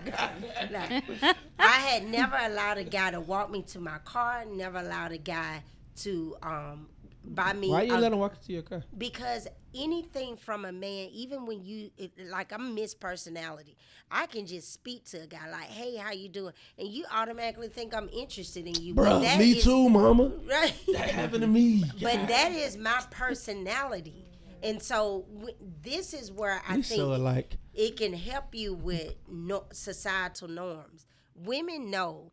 I had never allowed a guy to walk me to my car. Never allowed a guy to um, buy me. Why you a- let him walk into your car? because anything from a man, even when you it, like I'm Miss Personality, I can just speak to a guy like, "Hey, how you doing?" and you automatically think I'm interested in you. But Bruh, that me is- too, mama. Right. That happened to me. But that is my personality, and so w- this is where I We think so alike. it can help you with no, societal norms. Women know.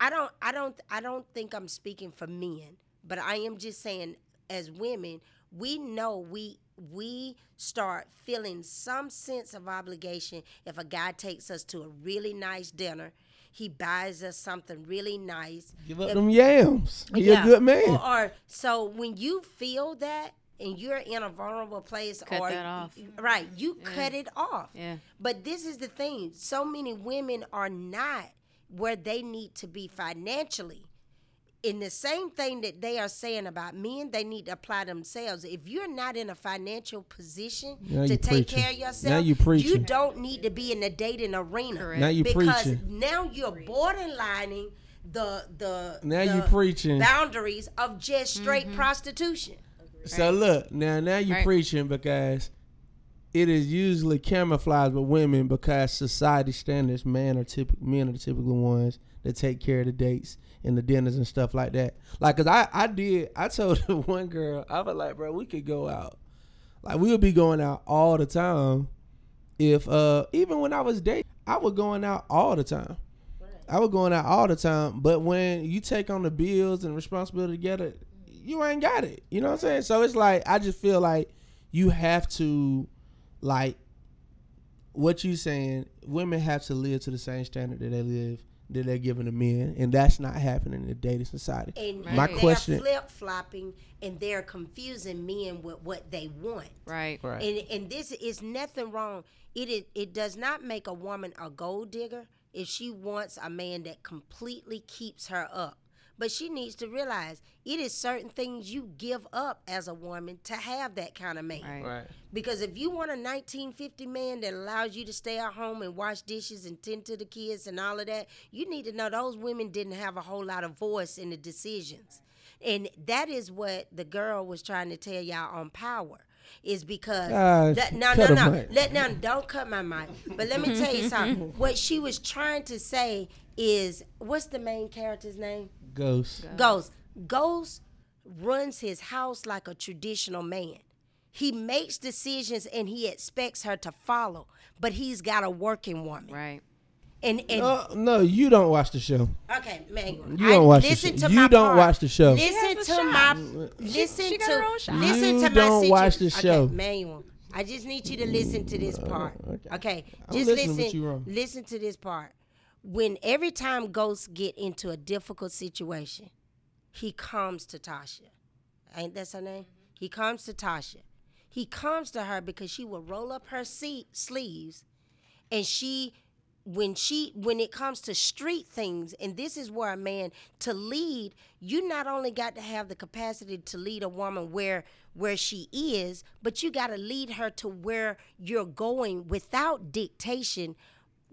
I don't. I don't. I don't think I'm speaking for men, but I am just saying, as women, we know we we start feeling some sense of obligation if a guy takes us to a really nice dinner. He buys us something really nice. Give up If- them yams. He a good man. Or, or so when you feel that and you're in a vulnerable place Cut or that off. right, you cut it off. Yeah. But this is the thing. So many women are not where they need to be financially. In the same thing that they are saying about men, they need to apply themselves. If you're not in a financial position Now to take preaching. care of yourself, Now yourself, you preaching. don't need to be in the dating arena. Correct. Now you because preaching. now you're borderlining the the Now you preaching. boundaries of just straight mm-hmm. prostitution. So look, now now you Right. preaching because it is usually camouflaged with women because society standards, men are typical men are the typical ones that take care of the dates and the dinners and stuff like that. Like, cause I I did I told one girl I was like, bro, we could go out, like we would be going out all the time. If uh even when I was dating, I was going out all the time. I was going out all the time, but when you take on the bills and responsibility together, you ain't got it. You know what I'm saying? So it's like I just feel like you have to like what you saying, women have to live to the same standard that they live that they're giving to men, and that's not happening in the dating society. And My they're question flip flopping and they're confusing men with what they want. Right. Right. And and this is nothing wrong. It is, it does not make a woman a gold digger if she wants a man that completely keeps her up. But she needs to realize it is certain things you give up as a woman to have that kind of man. Right. Right. Because if you want a 1950 man that allows you to stay at home and wash dishes and tend to the kids and all of that, you need to know those women didn't have a whole lot of voice in the decisions. And that is what the girl was trying to tell y'all on power. Is because Gosh, that, no no no let no don't cut my mic but let me tell you something what she was trying to say is what's the main character's name Ghost. Ghost. Ghost runs his house like a traditional man. He makes decisions and he expects her to follow, but he's got a working woman. Right. And and No, no, you don't watch the show. okay, Manuel. You don't watch the show. to You my don't part. watch the show. Listen to a my listen she got to her own shot. listen You to my don't watch situ- the show. Okay, Manuel. I just need you to listen to this uh, part. okay. Okay, just listen. Listen to this part. When every time ghosts get into a difficult situation, he comes to Tasha. Ain't that her name? He comes to Tasha. He comes to her because she will roll up her seat, sleeves and she when she when it comes to street things and this is where a man to lead you not only got to have the capacity to lead a woman where where she is but you got to lead her to where you're going without dictation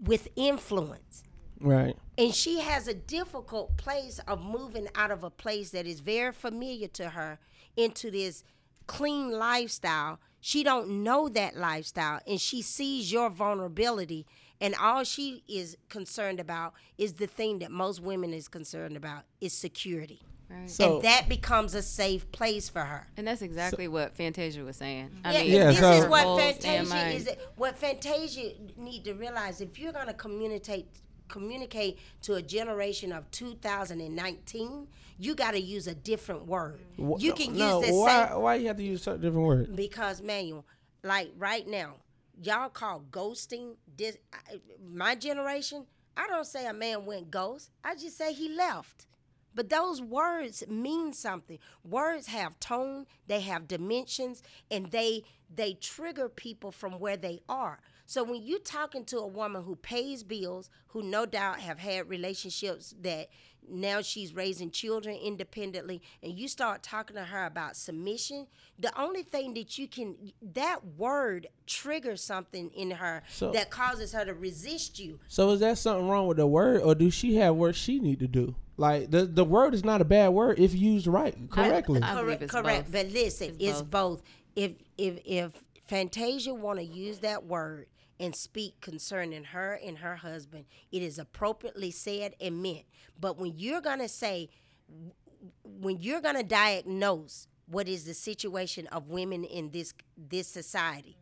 with influence Right. and she has a difficult place of moving out of a place that is very familiar to her into this clean lifestyle she don't know that lifestyle and she sees your vulnerability and all she is concerned about is the thing that most women is concerned about is security Right. So- and that becomes a safe place for her And that's exactly what Fantasia was saying. I yeah, mean, Yeah, this so- is what Fantasia is. What Fantasia need to realize if you're gonna communicate communicate to a generation of 2019, you got to use a different word. You can no, use the why, same Why you have to use a different word? because Manuel. Like right now, y'all call ghosting. This uh, my generation. I don't say a man went ghost. I just say he left. But those words mean something. Words have tone, they have dimensions, and they they trigger people from where they are. So when you're talking to a woman who pays bills, who no doubt have had relationships that now she's raising children independently, and you start talking to her about submission, the only thing that you can that word triggers something in her So- that causes her to resist you. So is that something wrong with the word, or do she have work she need to do? Like the the word is not a bad word if used right, correctly. I believe correct, it's correct. both. But listen, It's it's, both. both. If if if Fantasia want to use that word and speak concerning her and her husband, it is appropriately said and meant. But when you're gonna say, when you're gonna diagnose what is the situation of women in this this society,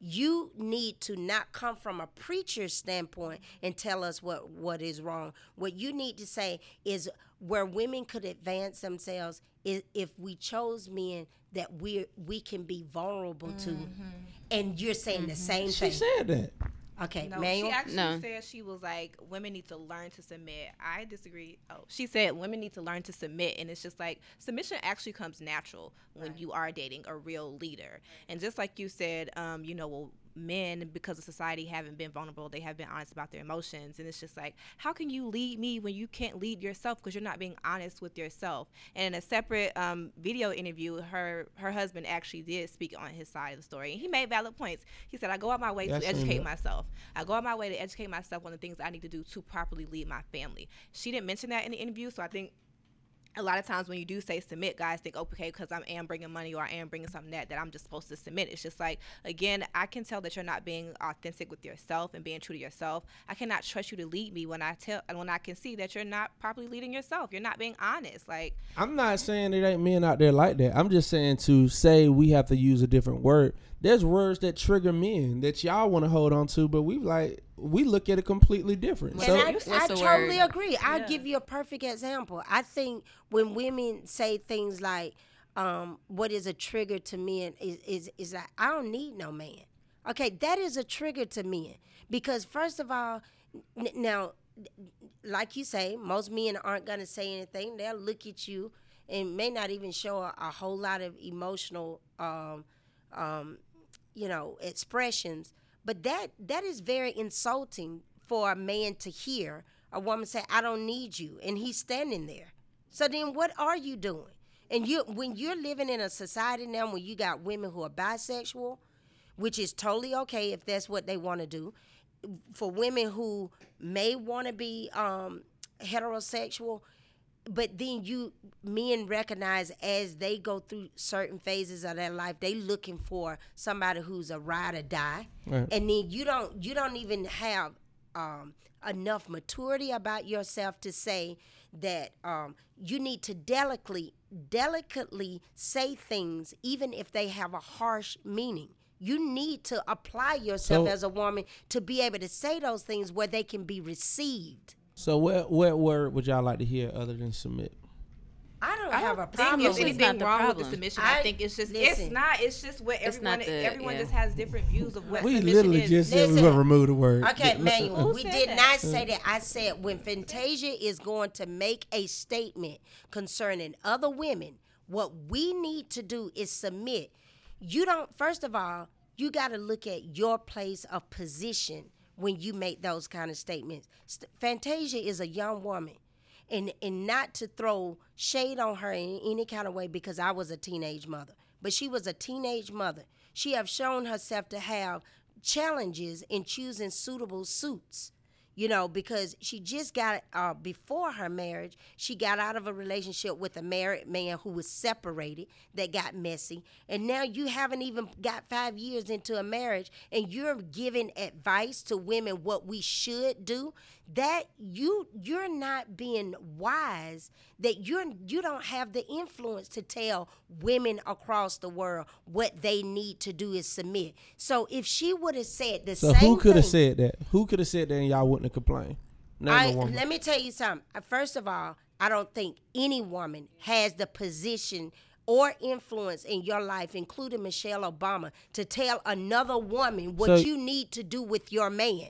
you need to not come from a preacher's standpoint and tell us what what is wrong. What you need to say is where women could advance themselves is if we chose men that we we can be vulnerable to. Mm-hmm. And you're saying the mm-hmm. same she thing. said that. Okay, No, Manuel. she actually No. said she was like, women need to learn to submit. I disagree. Oh, she said women need to learn to submit, and it's just like submission actually comes natural when you are dating a real leader. And just like you said, um, you know, well, men because of society haven't been vulnerable, they have been honest about their emotions, and it's just like, how can you lead me when you can't lead yourself because you're not being honest with yourself? And in a separate um, video interview, her her husband actually did speak on his side of the story, and he made valid points. He said, "I go out my way Yeah, to educate myself. I go out my way to educate myself on the things I need to do to properly lead my family. She didn't mention that in the interview, so I think a lot of times when you do say submit, guys think, okay, because I am bringing money or I am bringing something that, that I'm just supposed to submit. It's just like, again, I can tell that you're not being authentic with yourself and being true to yourself. I cannot trust you to lead me when I tell and when I can see that you're not properly leading yourself. You're not being honest. Like, I'm not saying there ain't men out there like that. I'm just saying to say we have to use a different word. There's words that trigger men that y'all want to hold on to, but we like we look at it completely different. And So I, I totally word? agree. I'll give you a perfect example. I think when women say things like, um, what is a trigger to men is, is, is like, I don't need no man. Okay, that is a trigger to men. Because, first of all, n- now, like you say, most men aren't going to say anything. They'll look at you and may not even show a, a whole lot of emotional um, um, you know expressions but that that is very insulting for a man to hear a woman say i don't need you and he's standing there. So then what are you doing? And you when you're living in a society now when you got women who are bisexual which is totally okay if that's what they want to do for women who may want to be um, heterosexual but then you men recognize as they go through certain phases of their life they looking for somebody who's a ride or die Right. and then you don't you don't even have um, enough maturity about yourself to say that um, you need to delicately delicately say things, even if they have a harsh meaning. You need to apply yourself So- as a woman to be able to say those things where they can be received. So what what word would y'all like to hear other than submit? I don't I have don't a think problem there's with anything not the wrong with the submission. I, I- think it's just listen. it's not. It's just what It's everyone not the- everyone yeah. just has different views of what We submission literally is. just said we Listen. gonna remove the word. Okay, Yeah. Manuel, Who we did that? not uh. say that. I said when Fantasia is going to make a statement concerning other women, what we need to do is submit. You don't, first of all, you got to look at your place of position when you make those kind of statements. Fantasia is a young woman. And, and not to throw shade on her in any kind of way because I was a teenage mother, but she was a teenage mother. She have shown herself to have challenges in choosing suitable suits you know because she just got uh, before her marriage she got out of a relationship with a married man who was separated that got messy and now you haven't even got five years into a marriage and you're giving advice to women what we should do that you you're not being wise that you're you don't have the influence to tell women across the world what they need to do is submit so if she would have said the So same who could have said that? Who could have said that and y'all wouldn't have complained? I, let me tell you something. Uh, First of all, I don't think any woman has the position or influence in your life, including Michelle Obama, to tell another woman what So- you need to do with your man.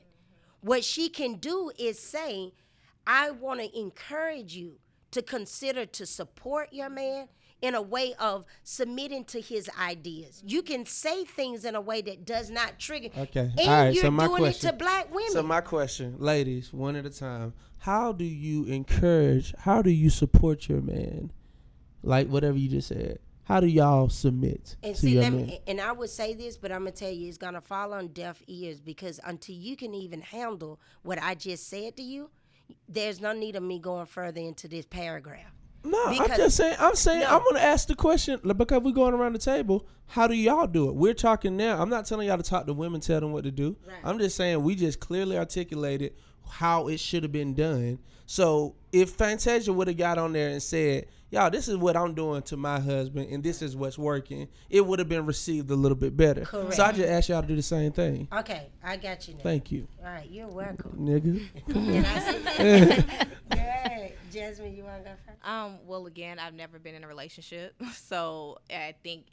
What she can do is say, I want to encourage you to consider to support your man in a way of submitting to his ideas. You can say things in a way that does not trigger. Okay. And All right. you're so my doing question. it to black women. So my question, ladies, one at a time. How do you encourage? How do you support your man? Like whatever you just said. How do y'all submit And see, your me, and I would say this, but I'm gonna tell you, it's gonna fall on deaf ears because until you can even handle what I just said to you, there's no need of me going further into this paragraph. No, I'm just saying. I'm saying. No. I'm gonna ask the question because we're going around the table. How do y'all do it? We're talking now. I'm not telling y'all to talk to women, tell them what to do. Right. I'm just saying we just clearly articulated how it should have been done. So if Fantasia would have got on there and said, "Y'all, this is what I'm doing to my husband, and this is what's working," it would have been received a little bit better. Correct. So I just asked y'all to do the same thing. Okay, I got you now. Thank you, All right, you're welcome. nigga. Can I say Good. Jasmine, you wanna go first? Um, well, again, I've never been in a relationship, so I think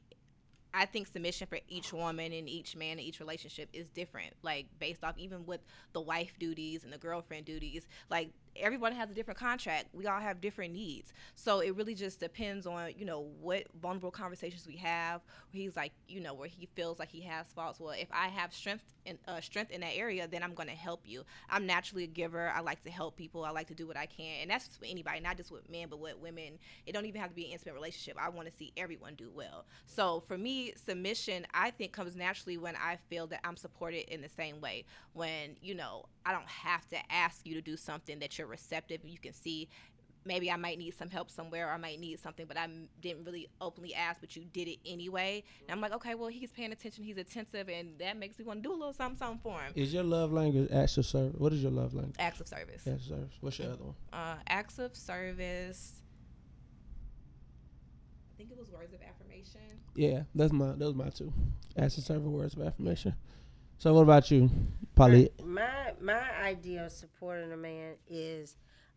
I think submission for each woman and each man in each relationship is different. Like based off even with the wife duties and the girlfriend duties, like everyone has a different contract. We all have different needs. So it really just depends on, you know, what vulnerable conversations we have he's like, you know, where he feels like he has faults. Well, if I have strength in uh, strength in that area, then I'm going to help you. I'm naturally a giver. I like to help people. I like to do what I can. And that's with anybody, not just with men, but with women. It don't even have to be an intimate relationship. I want to see everyone do well. So for me, submission, I think comes naturally when I feel that I'm supported in the same way. When, you know, I don't have to ask you to do something that you're receptive. You can see maybe I might need some help somewhere or I might need something, but I didn't really openly ask, but you did it anyway. And I'm like, okay, well, he's paying attention, he's attentive, and that makes me want to do a little something, something for him. Is your love language acts of service? What is your love language? Acts of service. Acts of service. What's your other one? Uh, acts of service. I think it was words of affirmation. Yeah, that's my those my two. Acts of service, words of affirmation. So what about you, Polly? My my idea of supporting a man is,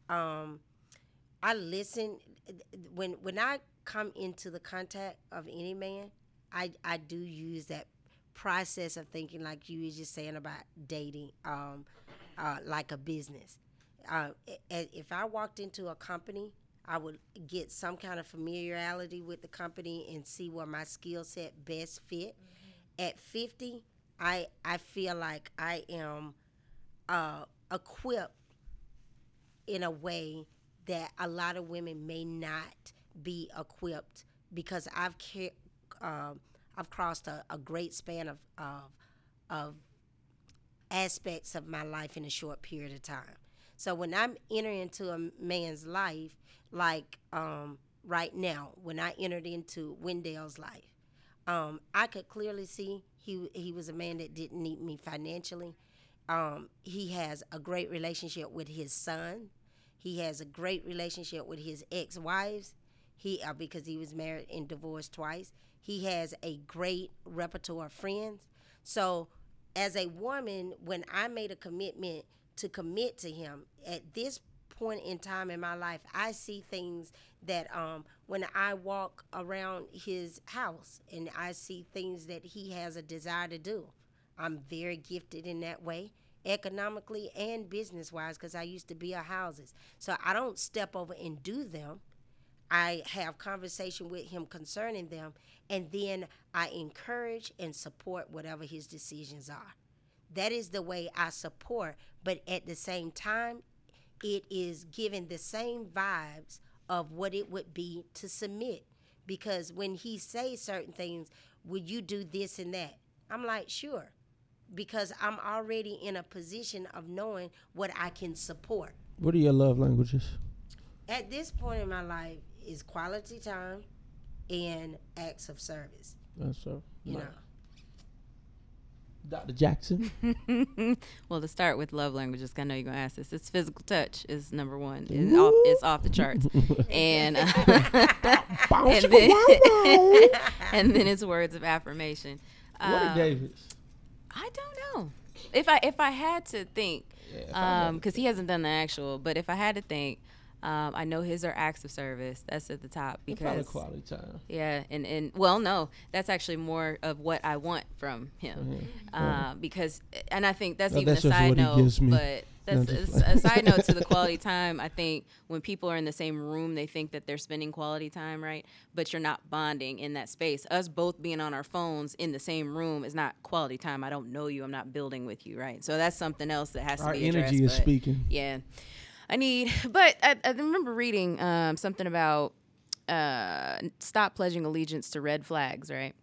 um, I listen when when I come into the contact of any man, I I do use that process of thinking like you was just saying about dating, um, uh, like a business. Uh, i- i- if I walked into a company, I would get some kind of familiarity with the company and see where my skill set best fit. At 50, I I feel like I am uh, equipped in a way that a lot of women may not be equipped because I've um I've crossed a, a great span of, of of aspects of my life in a short period of time. So when I'm entering into a man's life, like um, right now, when I entered into Wendell's life, um, I could clearly see he he was a man that didn't need me financially. Um, he has a great relationship with his son. He has a great relationship with his ex-wives. He uh, because he was married and divorced twice. He has a great repertoire of friends. So, as a woman, when I made a commitment to commit to him at this point in time in my life, I see things that um, when I walk around his house and I see things that he has a desire to do. I'm very gifted in that way, economically and business wise, because I used to be a houses. So I don't step over and do them. I have conversation with him concerning them, and then I encourage and support whatever his decisions are. That is the way I support, but at the same time, it is giving the same vibes of what it would be to submit. Because when he says certain things, would you do this and that? I'm like, sure, because I'm already in a position of knowing what I can support. What are your love languages? At this point in my life, is quality time and acts of service. That's so. You know. Dr. Jackson. well, to start with love languages, 'cause I know you're gonna ask this. It's physical touch is number one. It's off, it's off the charts, and uh, and, then, and then it's words of affirmation. What are Um, David's? I don't know. If I if I had to think, if I had um, because he hasn't done the actual, but if I had to think, um, I know his are acts of service. That's at the top because quality time. yeah, and and well, no, that's actually more of what I want from him, uh, because and I think that's Well, even that's a side what he note, gives me. but that's a, a side note to the quality time. I think when people are in the same room, they think that they're spending quality time, right? But you're not bonding in that space. Us both being on our phones in the same room is not quality time. I don't know you. I'm not building with you, right? So that's something else that has Our to be addressed. Our energy is speaking. Yeah, I need. But I, I remember reading um, something about uh, stop pledging allegiance to red flags, right?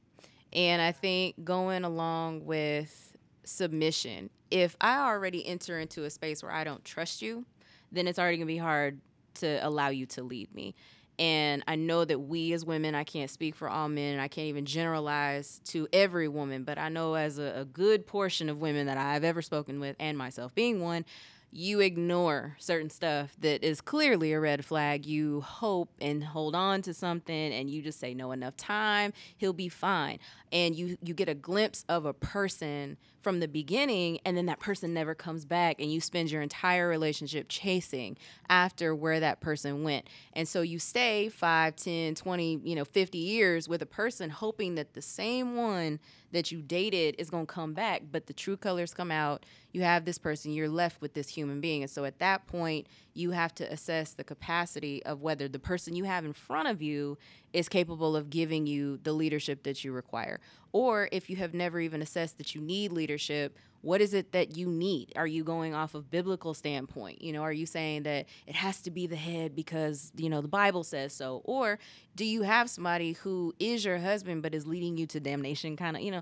And I think going along with submission, if I already enter into a space where I don't trust you, then it's already gonna be hard to allow you to lead me. And I know that we as women, I can't speak for all men, and I can't even generalize to every woman, but I know as a, a good portion of women that I've ever spoken with, and myself being one, you ignore certain stuff that is clearly a red flag. You hope and hold on to something and you just say no enough time, he'll be fine. And you you get a glimpse of a person from the beginning and then that person never comes back and you spend your entire relationship chasing after where that person went. And so you stay 5, 10, 20, you know, 50 years with a person hoping that the same one that you dated is going to come back, but the true colors come out. You have this person, you're left with this human being. And so at that point, you have to assess the capacity of whether the person you have in front of you is capable of giving you the leadership that you require. Or if you have never even assessed that you need leadership, what is it that you need? Are you going off of biblical standpoint? You know, are you saying that it has to be the head because, you know, the Bible says so? Or do you have somebody who is your husband but is leading you to damnation kind of, you know,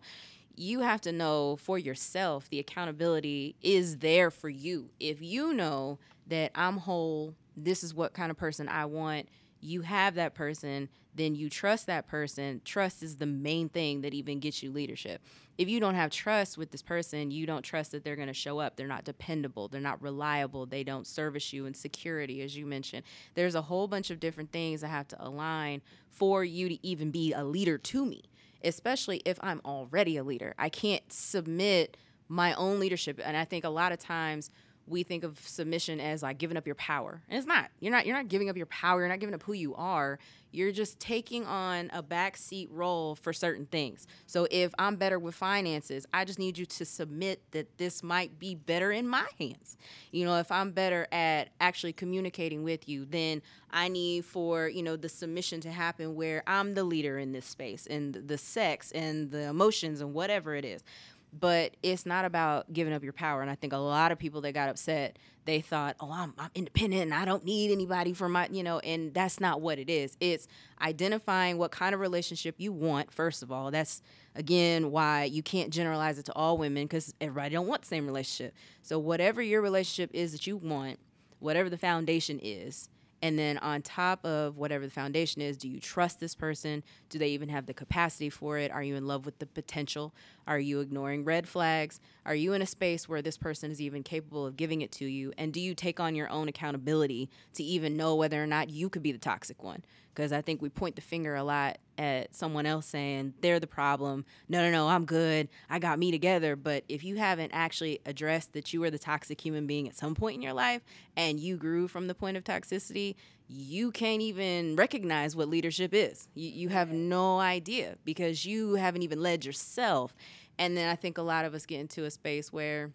you have to know for yourself the accountability is there for you. If you know that I'm whole, this is what kind of person I want, you have that person, then you trust that person. Trust is the main thing that even gets you leadership. If you don't have trust with this person, you don't trust that they're going to show up. They're not dependable. They're not reliable. They don't service you in security, as you mentioned. There's a whole bunch of different things that have to align for you to even be a leader to me especially if I'm already a leader. I can't submit my own leadership. And I think a lot of times we think of submission as like giving up your power. And it's not. You're not you're not giving up your power. You're not giving up who you are. You're just taking on a backseat role for certain things. So if I'm better with finances, I just need you to submit that this might be better in my hands. You know, if I'm better at actually communicating with you, then I need for, you know, the submission to happen where I'm the leader in this space and the sex and the emotions and whatever it is but it's not about giving up your power. And I think a lot of people that got upset, they thought, oh, I'm, I'm independent and I don't need anybody for my, you know, and that's not what it is. It's identifying what kind of relationship you want, first of all. That's, again, why you can't generalize it to all women because everybody don't want the same relationship. So whatever your relationship is that you want, whatever the foundation is, and then on top of whatever the foundation is, do you trust this person? Do they even have the capacity for it? Are you in love with the potential? Are you ignoring red flags? Are you in a space where this person is even capable of giving it to you? And do you take on your own accountability to even know whether or not you could be the toxic one? because I think we point the finger a lot at someone else saying they're the problem. No, no, no, I'm good. I got me together. But if you haven't actually addressed that you were the toxic human being at some point in your life and you grew from the point of toxicity, you can't even recognize what leadership is. You, you have no idea because you haven't even led yourself. And then I think a lot of us get into a space where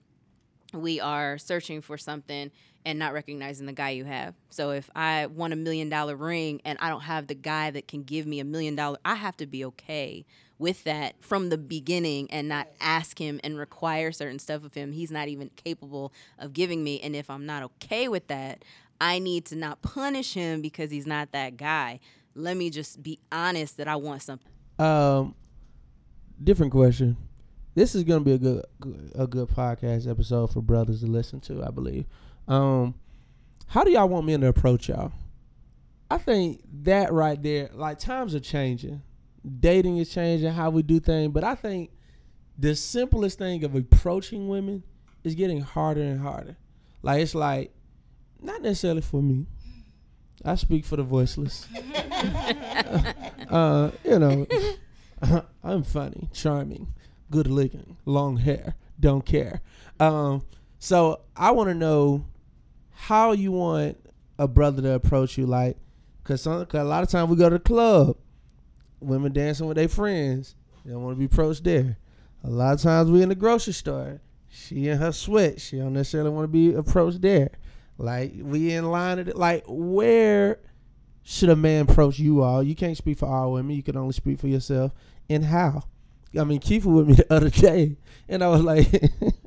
we are searching for something and not recognizing the guy you have. So if I want a million dollar ring and I don't have the guy that can give me a million dollar, I have to be okay with that from the beginning and not ask him and require certain stuff of him he's not even capable of giving me. And if I'm not okay with that, I need to not punish him because he's not that guy. Let me just be honest that I want something. Um, different question. This is gonna be a good a good podcast episode for brothers to listen to. I believe. Um, how do y'all want men to approach y'all? I think that right there, like times are changing, dating is changing, how we do things. But I think the simplest thing of approaching women is getting harder and harder. Like it's like not necessarily for me. I speak for the voiceless. uh, you know, I'm funny, charming, good looking, long hair, don't care. Um, so I want to know how you want a brother to approach you, like, cause, some, cause a lot of times we go to the club, women dancing with their friends, they don't want to be approached there. A lot of times we in the grocery store, she in her sweat, she don't necessarily want to be approached there. Like we in line at like where should a man approach you all? You can't speak for all women. You can only speak for yourself. And how? I mean, Keith was with me the other day, and I was like,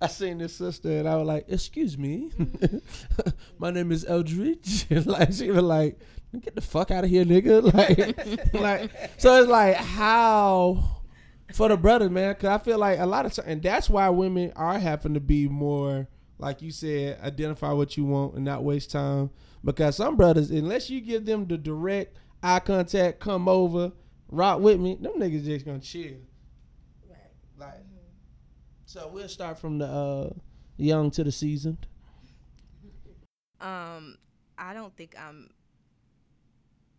I seen this sister, and I was like, "Excuse me, my name is Eldridge." like she was like, "Get the fuck out of here, nigga!" Like, like so it's like how for the brothers, man. Because I feel like a lot of and that's why women are having to be more, like you said, identify what you want and not waste time. Because some brothers, unless you give them the direct eye contact, come over, rock with me, them niggas just gonna chill. So we'll start from the uh, young to the seasoned. Um, I don't think I'm.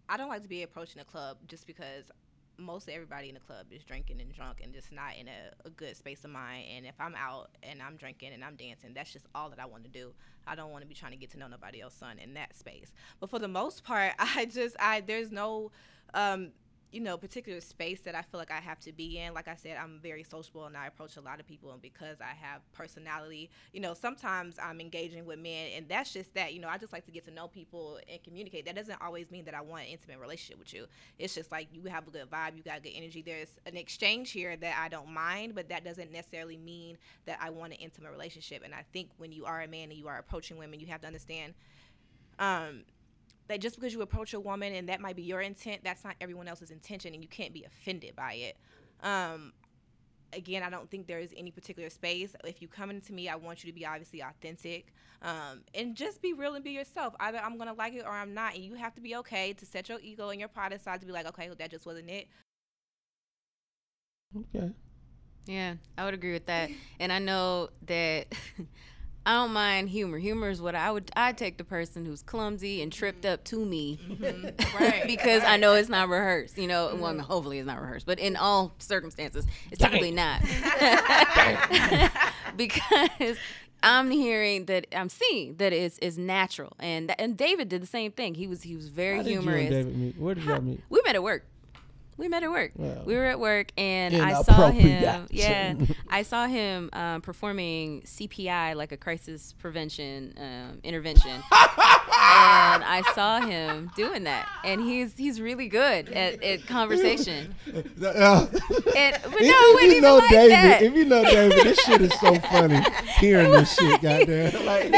I don't like to be approaching a club just because most of everybody in the club is drinking and drunk and just not in a, a good space of mind. And if I'm out and I'm drinking and I'm dancing, that's just all that I want to do. I don't want to be trying to get to know nobody else, son, in that space. But for the most part, I just I there's no. Um, you know, particular space that I feel like I have to be in. Like I said, I'm very sociable and I approach a lot of people. And because I have personality, you know, sometimes I'm engaging with men, and that's just that. You know, I just like to get to know people and communicate. That doesn't always mean that I want an intimate relationship with you. It's just like you have a good vibe, you got good energy. There's an exchange here that I don't mind, but that doesn't necessarily mean that I want an intimate relationship. And I think when you are a man and you are approaching women, you have to understand. Um, that just because you approach a woman and that might be your intent, that's not everyone else's intention, and you can't be offended by it. Um, again, I don't think there is any particular space. If you come into me, I want you to be obviously authentic um, and just be real and be yourself. Either I'm gonna like it or I'm not, and you have to be okay to set your ego and your pride aside to be like, okay, well, that just wasn't it. Okay. Yeah, I would agree with that. And I know that I don't mind humor. Humor is what I would I take the person who's clumsy and tripped up to me mm-hmm. Right, because I know it's not rehearsed. You know, well, mm-hmm. hopefully it's not rehearsed, but in all circumstances, it's typically not. because I'm hearing that I'm seeing that it's is natural, and and David did the same thing. He was he was very How did you and humorous. David meet? Where did y'all meet? We met at work. We met at work. Wow. We were at work, and I saw him. Yeah, I saw him um, performing CPI, like a crisis prevention um, intervention, and I saw him doing that. And he's he's really good at, at conversation. Uh, And, but no, if, it if wasn't you know like David, that. if you know David, this shit is so funny. Hearing this shit, goddamn. Like,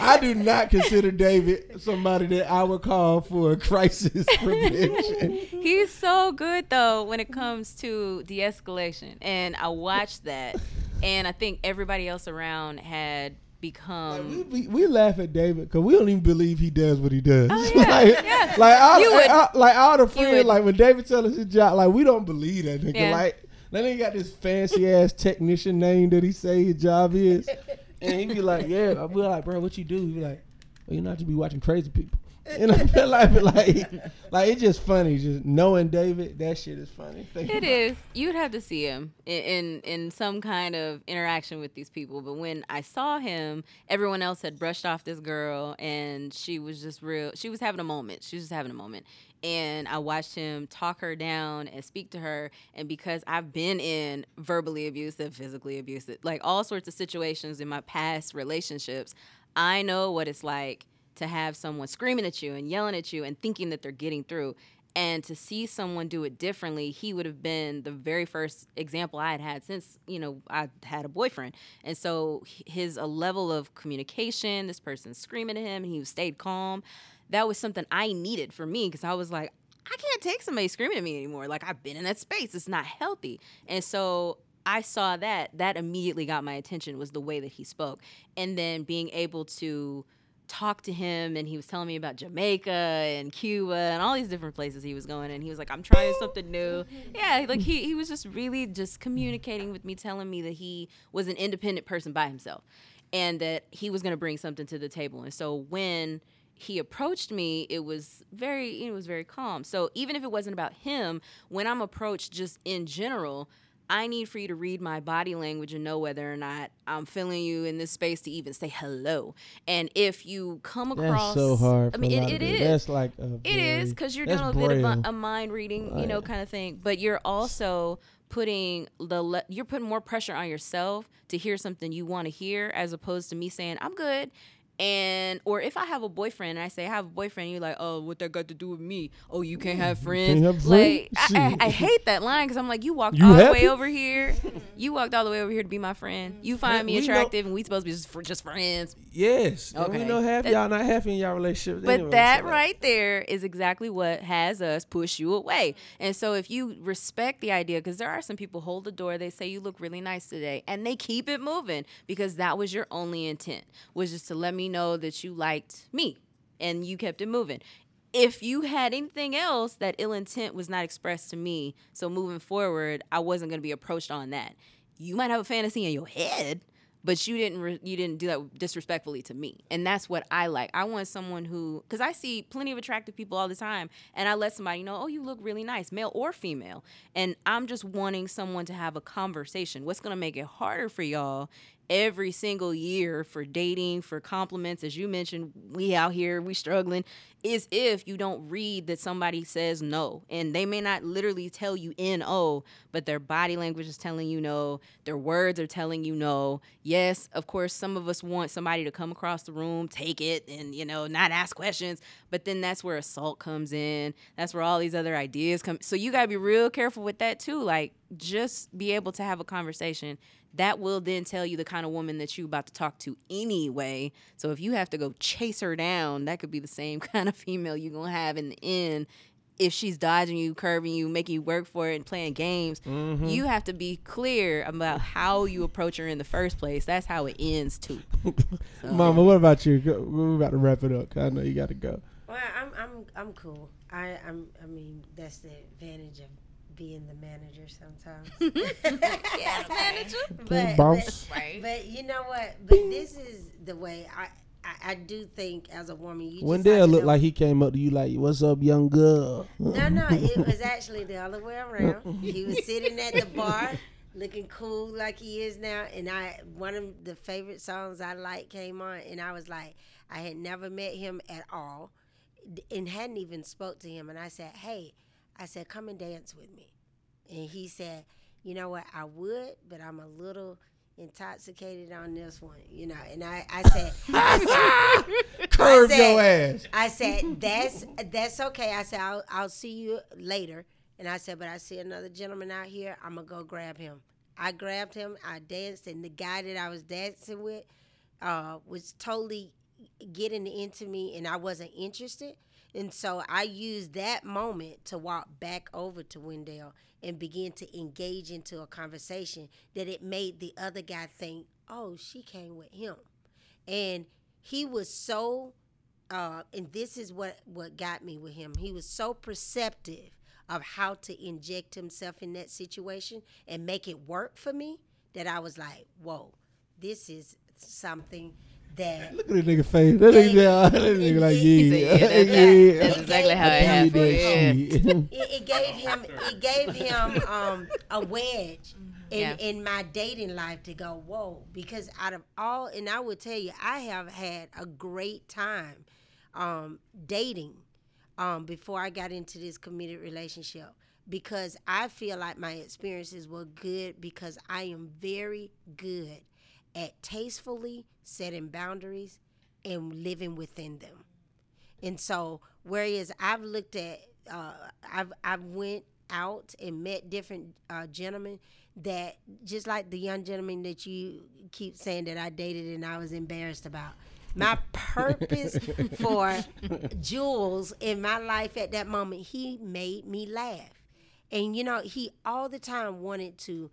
I do not consider David somebody that I would call for a crisis prevention. He's so good though when it comes to de-escalation, and I watched that, and I think everybody else around had become. we, we laugh at David because we don't even believe he does what he does. Oh, yeah, like, yeah. like, all, would- all- like all the friends, like when David tell us his job, like we don't believe that nigga. Yeah. Like that nigga got this fancy ass technician name that he say his job is, and he be like, yeah. I be like, bro, what you do? He be like, well, you know, I just be watching crazy people. And I feel like, like, like it's just funny. Just knowing David, that shit is funny. Think It. You'd have to see him in, in in some kind of interaction with these people. But when I saw him, everyone else had brushed off this girl, and she was just real. She was having a moment. She was just having a moment. And I watched him talk her down and speak to her. And because I've been in verbally abusive, physically abusive, like all sorts of situations in my past relationships, I know what it's like to have someone screaming at you and yelling at you and thinking that they're getting through. And to see someone do it differently he would have been the very first example i had had since you know i had a boyfriend. And so his a level of communication this person screaming at him and he stayed calm that was something i needed for me because i was like i can't take somebody screaming at me anymore. Like i've been in that space. It's not healthy. And so I saw that that immediately got my attention was the way that he spoke. And then being able to talk to him and he was telling me about Jamaica and Cuba and all these different places he was going and he was like I'm trying something new. Yeah, like he he was just really just communicating with me telling me that he was an independent person by himself and that he was going to bring something to the table. And so when he approached me, it was very it was very calm. So even if it wasn't about him, when I'm approached just in general, I need for you to read my body language and know whether or not I'm feeling you in this space to even say hello. And if you come That's across, so hard I mean, it, it is. That's like a it is very- because you're doing a bit of a, a mind reading, you know, kind of thing. But you're also putting the le- you're putting more pressure on yourself to hear something you want to hear, as opposed to me saying I'm good. And or if I have a boyfriend and I say I have a boyfriend, you're like, oh, what that got to do with me? Oh, you can't have friends. have like? I, I, I hate that line because I'm like, you walked You all the way over here. You walked all the way over here to be my friend. You mm-hmm. find me we know- attractive, and we supposed to be just, fr- just friends. Yes. And we Okay. know half That- y'all not happy in y'all relationship. But anyway, that so right there is exactly what has us push you away. And so if you respect the idea, because there are some people hold the door, they say you look really nice today, and they keep it moving because that was your only intent was just to let me know that you liked me, and you kept it moving. If you had anything else, that ill intent was not expressed to me. So moving forward, I wasn't going to be approached on that. You might have a fantasy in your head, but you didn't re- you didn't do that disrespectfully to me and that's what i like i want someone who because i see plenty of attractive people all the time and i let somebody know oh you look really nice male or female and i'm just wanting someone to have a conversation what's going to make it harder for y'all every single year for dating for compliments. As you mentioned we out here we struggling is if you don't read that somebody says no. And they may not literally tell you no but their body language is telling you no. Their words are telling you no. Yes of course some of us want somebody to come across the room take it and you know not ask questions. But then that's where assault comes in. That's where all these other ideas come. So you got to be real careful with that too. Like just be able to have a conversation that will then tell you the kind of woman that you're about to talk to anyway. So if you have to go chase her down, that could be the same kind of female you're gonna have in the end. If she's dodging you, curving you, making you work for it, and playing games, Mhm. you have to be clear about how you approach her in the first place. That's how it ends too. So- Mama, what about you? We're about to wrap it up. I know you got to go. Well, I'm I'm I'm cool. I I'm I mean that's the advantage of being the manager sometimes. yes, manager. But, boss. but, but you know what? But this is the way I. I, I do think as a woman, you just have Wendell to looked know- like he came up to you like, "What's up, young girl?" No, no, it was actually the other way around. He was sitting at the bar, looking cool like he is now, and I one of the favorite songs I like came on, and I was like, I had never met him at all, and hadn't even spoke to him, and I said, Hey, I said, come and dance with me, and he said, You know what, I would, but I'm a little intoxicated on this one, you know, and I, I said, I said, Curve I said- your ass. I said, "That's that's okay." I said, "I'll I'll see you later." And I said, "But I see another gentleman out here. I'm gonna go grab him." I grabbed him. I danced, and the guy that I was dancing with uh, was totally getting into me, and I wasn't interested. And so I used that moment to walk back over to Wendell and begin to engage into a conversation that it made the other guy think, "Oh, she came with him," and he was so uh, and this is what what got me with him. He was so perceptive of how to inject himself in that situation and make it work for me that I was like, "Whoa, this is something that Look at that nigga face. That nigga, that nigga like, He yeah. said, yeah, that- yeah. that's exactly how it happened. Yeah. it, it gave him it gave him um, a wedge in, Yeah. in my dating life to go whoa because out of all and I would tell you I have had a great time um, dating um, before I got into this committed relationship because I feel like my experiences were good because I am very good at tastefully setting boundaries and living within them. And so, whereas I've looked at, uh, I've I've went out and met different uh, gentlemen that just like the young gentleman that you keep saying that I dated and I was embarrassed about. My purpose for Jules in my life at that moment, he made me laugh. And you know, he all the time wanted to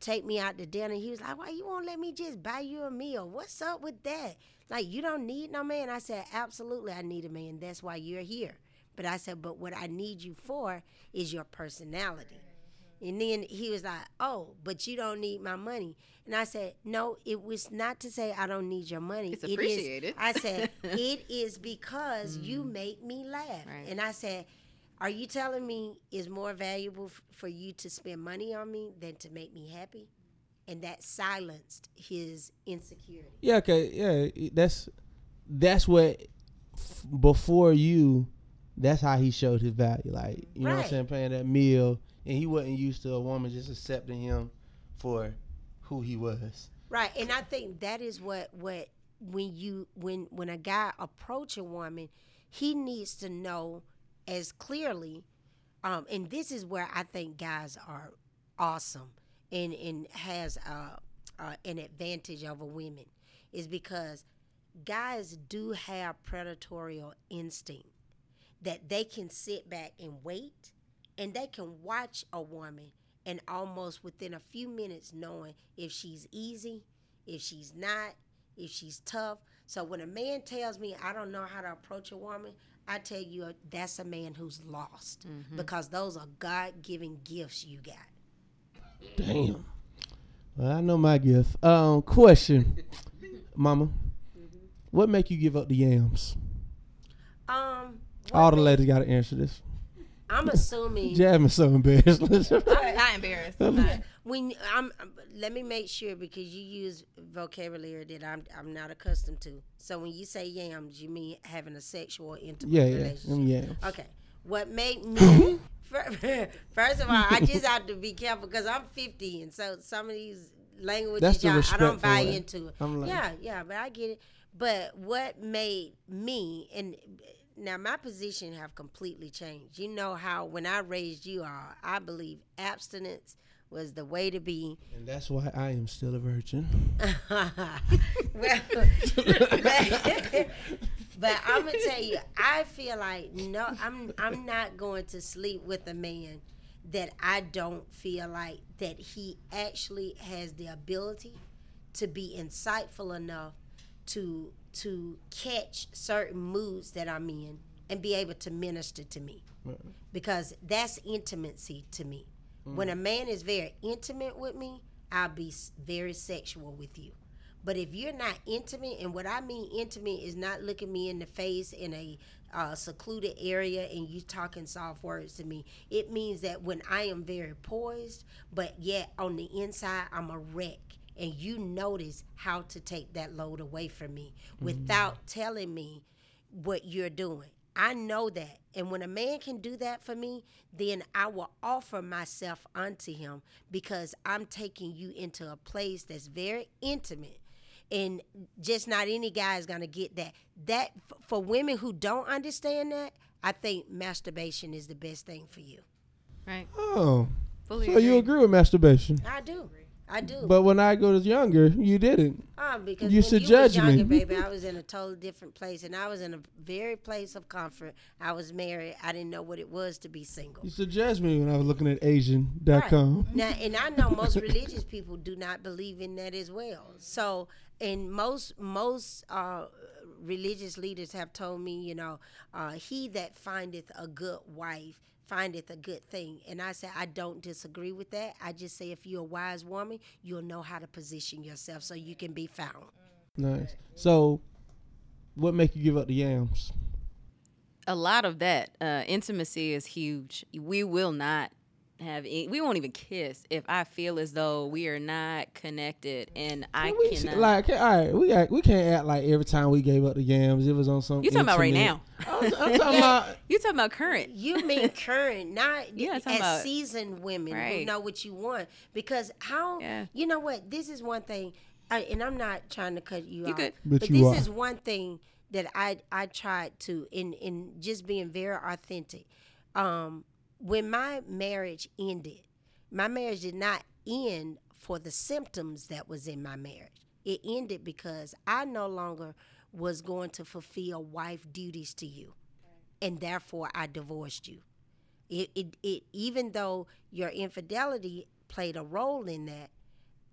take me out to dinner. He was like, "Why you won't let me just buy you a meal? What's up with that? Like you don't need no man." I said, "Absolutely, I need a man. That's why you're here." But I said, "But what I need you for is your personality." And then he was like, "Oh, but you don't need my money." And I said, "No, it was not to say I don't need your money. It's It is- appreciated. I said, "It is because you make me laugh." Mm. Right. And I said, "Are you telling me it's more valuable f- for you to spend money on me than to make me happy?" And that silenced his insecurity. Yeah, okay, yeah. That's that's what f- before you. That's how he showed his value. Like you know what I'm saying, paying that meal, and he wasn't used to a woman just accepting him for who he was. Right, and I think that is what what when you when when a guy approach a woman, he needs to know as clearly, um, and this is where I think guys are awesome and and has uh, uh, an advantage over women, is because guys do have predatorial instinct that they can sit back and wait and they can watch a woman and almost within a few minutes knowing if she's easy, if she's not, if she's tough. So when a man tells me I don't know how to approach a woman, I tell you uh, that's a man who's lost because those are God-given gifts you got. Damn. Well, I know my gift. Um, question, Mama, what make you give up the yams? Um, All the ladies got to answer this. I'm assuming Jasmine's so embarrassed. I'm not embarrassed. I'm not. When I'm let me make sure because you use vocabulary that I'm I'm not accustomed to. So when you say yams, you mean having a sexual intimate yeah, yeah, mm, relationship. them yams. Okay. What made me first of all, I just have to be careful because I'm 50, and so some of these languages That's the y'all, I don't buy into it. I'm like- yeah, yeah, but I get it. But what made me and now my position have completely changed. You know how when I raised you all, I believe abstinence was the way to be. And that's why I am still a virgin. well, but I'm gonna tell you, I feel like no, I'm I'm not going to sleep with a man that I don't feel like that he actually has the ability to be insightful enough to to catch certain moods that I'm in and be able to minister to me because that's intimacy to me. When a man is very intimate with me, I'll be very sexual with you. But if you're not intimate, and what I mean intimate is not looking me in the face in a uh, secluded area and you talking soft words to me, it means that when I am very poised, but yet on the inside I'm a wreck, and you notice how to take that load away from me without telling me what you're doing. I know that. And when a man can do that for me, then I will offer myself unto him because I'm taking you into a place that's very intimate. And just not any guy is going to get that. That for women who don't understand that, I think masturbation is the best thing for you. Right. Oh, Fully so you agree with masturbation? I do. I do. But when I was younger, you didn't. Ah, because You should you judge younger, me. baby, I was in a totally different place, and I was in a very place of comfort. I was married. I didn't know what it was to be single. You should judge me when I was looking at Asian.com. Now, and I know most religious people do not believe in that as well. So, and most most uh, religious leaders have told me, you know, uh, he that findeth a good wife findeth a good thing. And I say I don't disagree with that. I just say if you're a wise woman, you'll know how to position yourself so you can be found. Nice. So, what make you give up the yams? a lot of that uh, intimacy is huge. We will not have any, we won't even kiss if I feel as though we are not connected and I we, cannot. like, all right, we got, we can't act like every time we gave up the yams, it was on something. you talking about right now? I'm, I'm talking about. You talking about current? You mean current, not Yeah, as about- seasoned women who know what you want. Because how Yeah. you know what? This is one thing, I, and I'm not trying to cut you, You off, good. But but, you this are. is one thing that I I tried to in in just being very authentic. Um, when my marriage ended, my marriage did not end for the symptoms that was in my marriage. It ended because I no longer was going to fulfill wife duties to you and therefore I divorced you. It, it, it even though your infidelity played a role in that,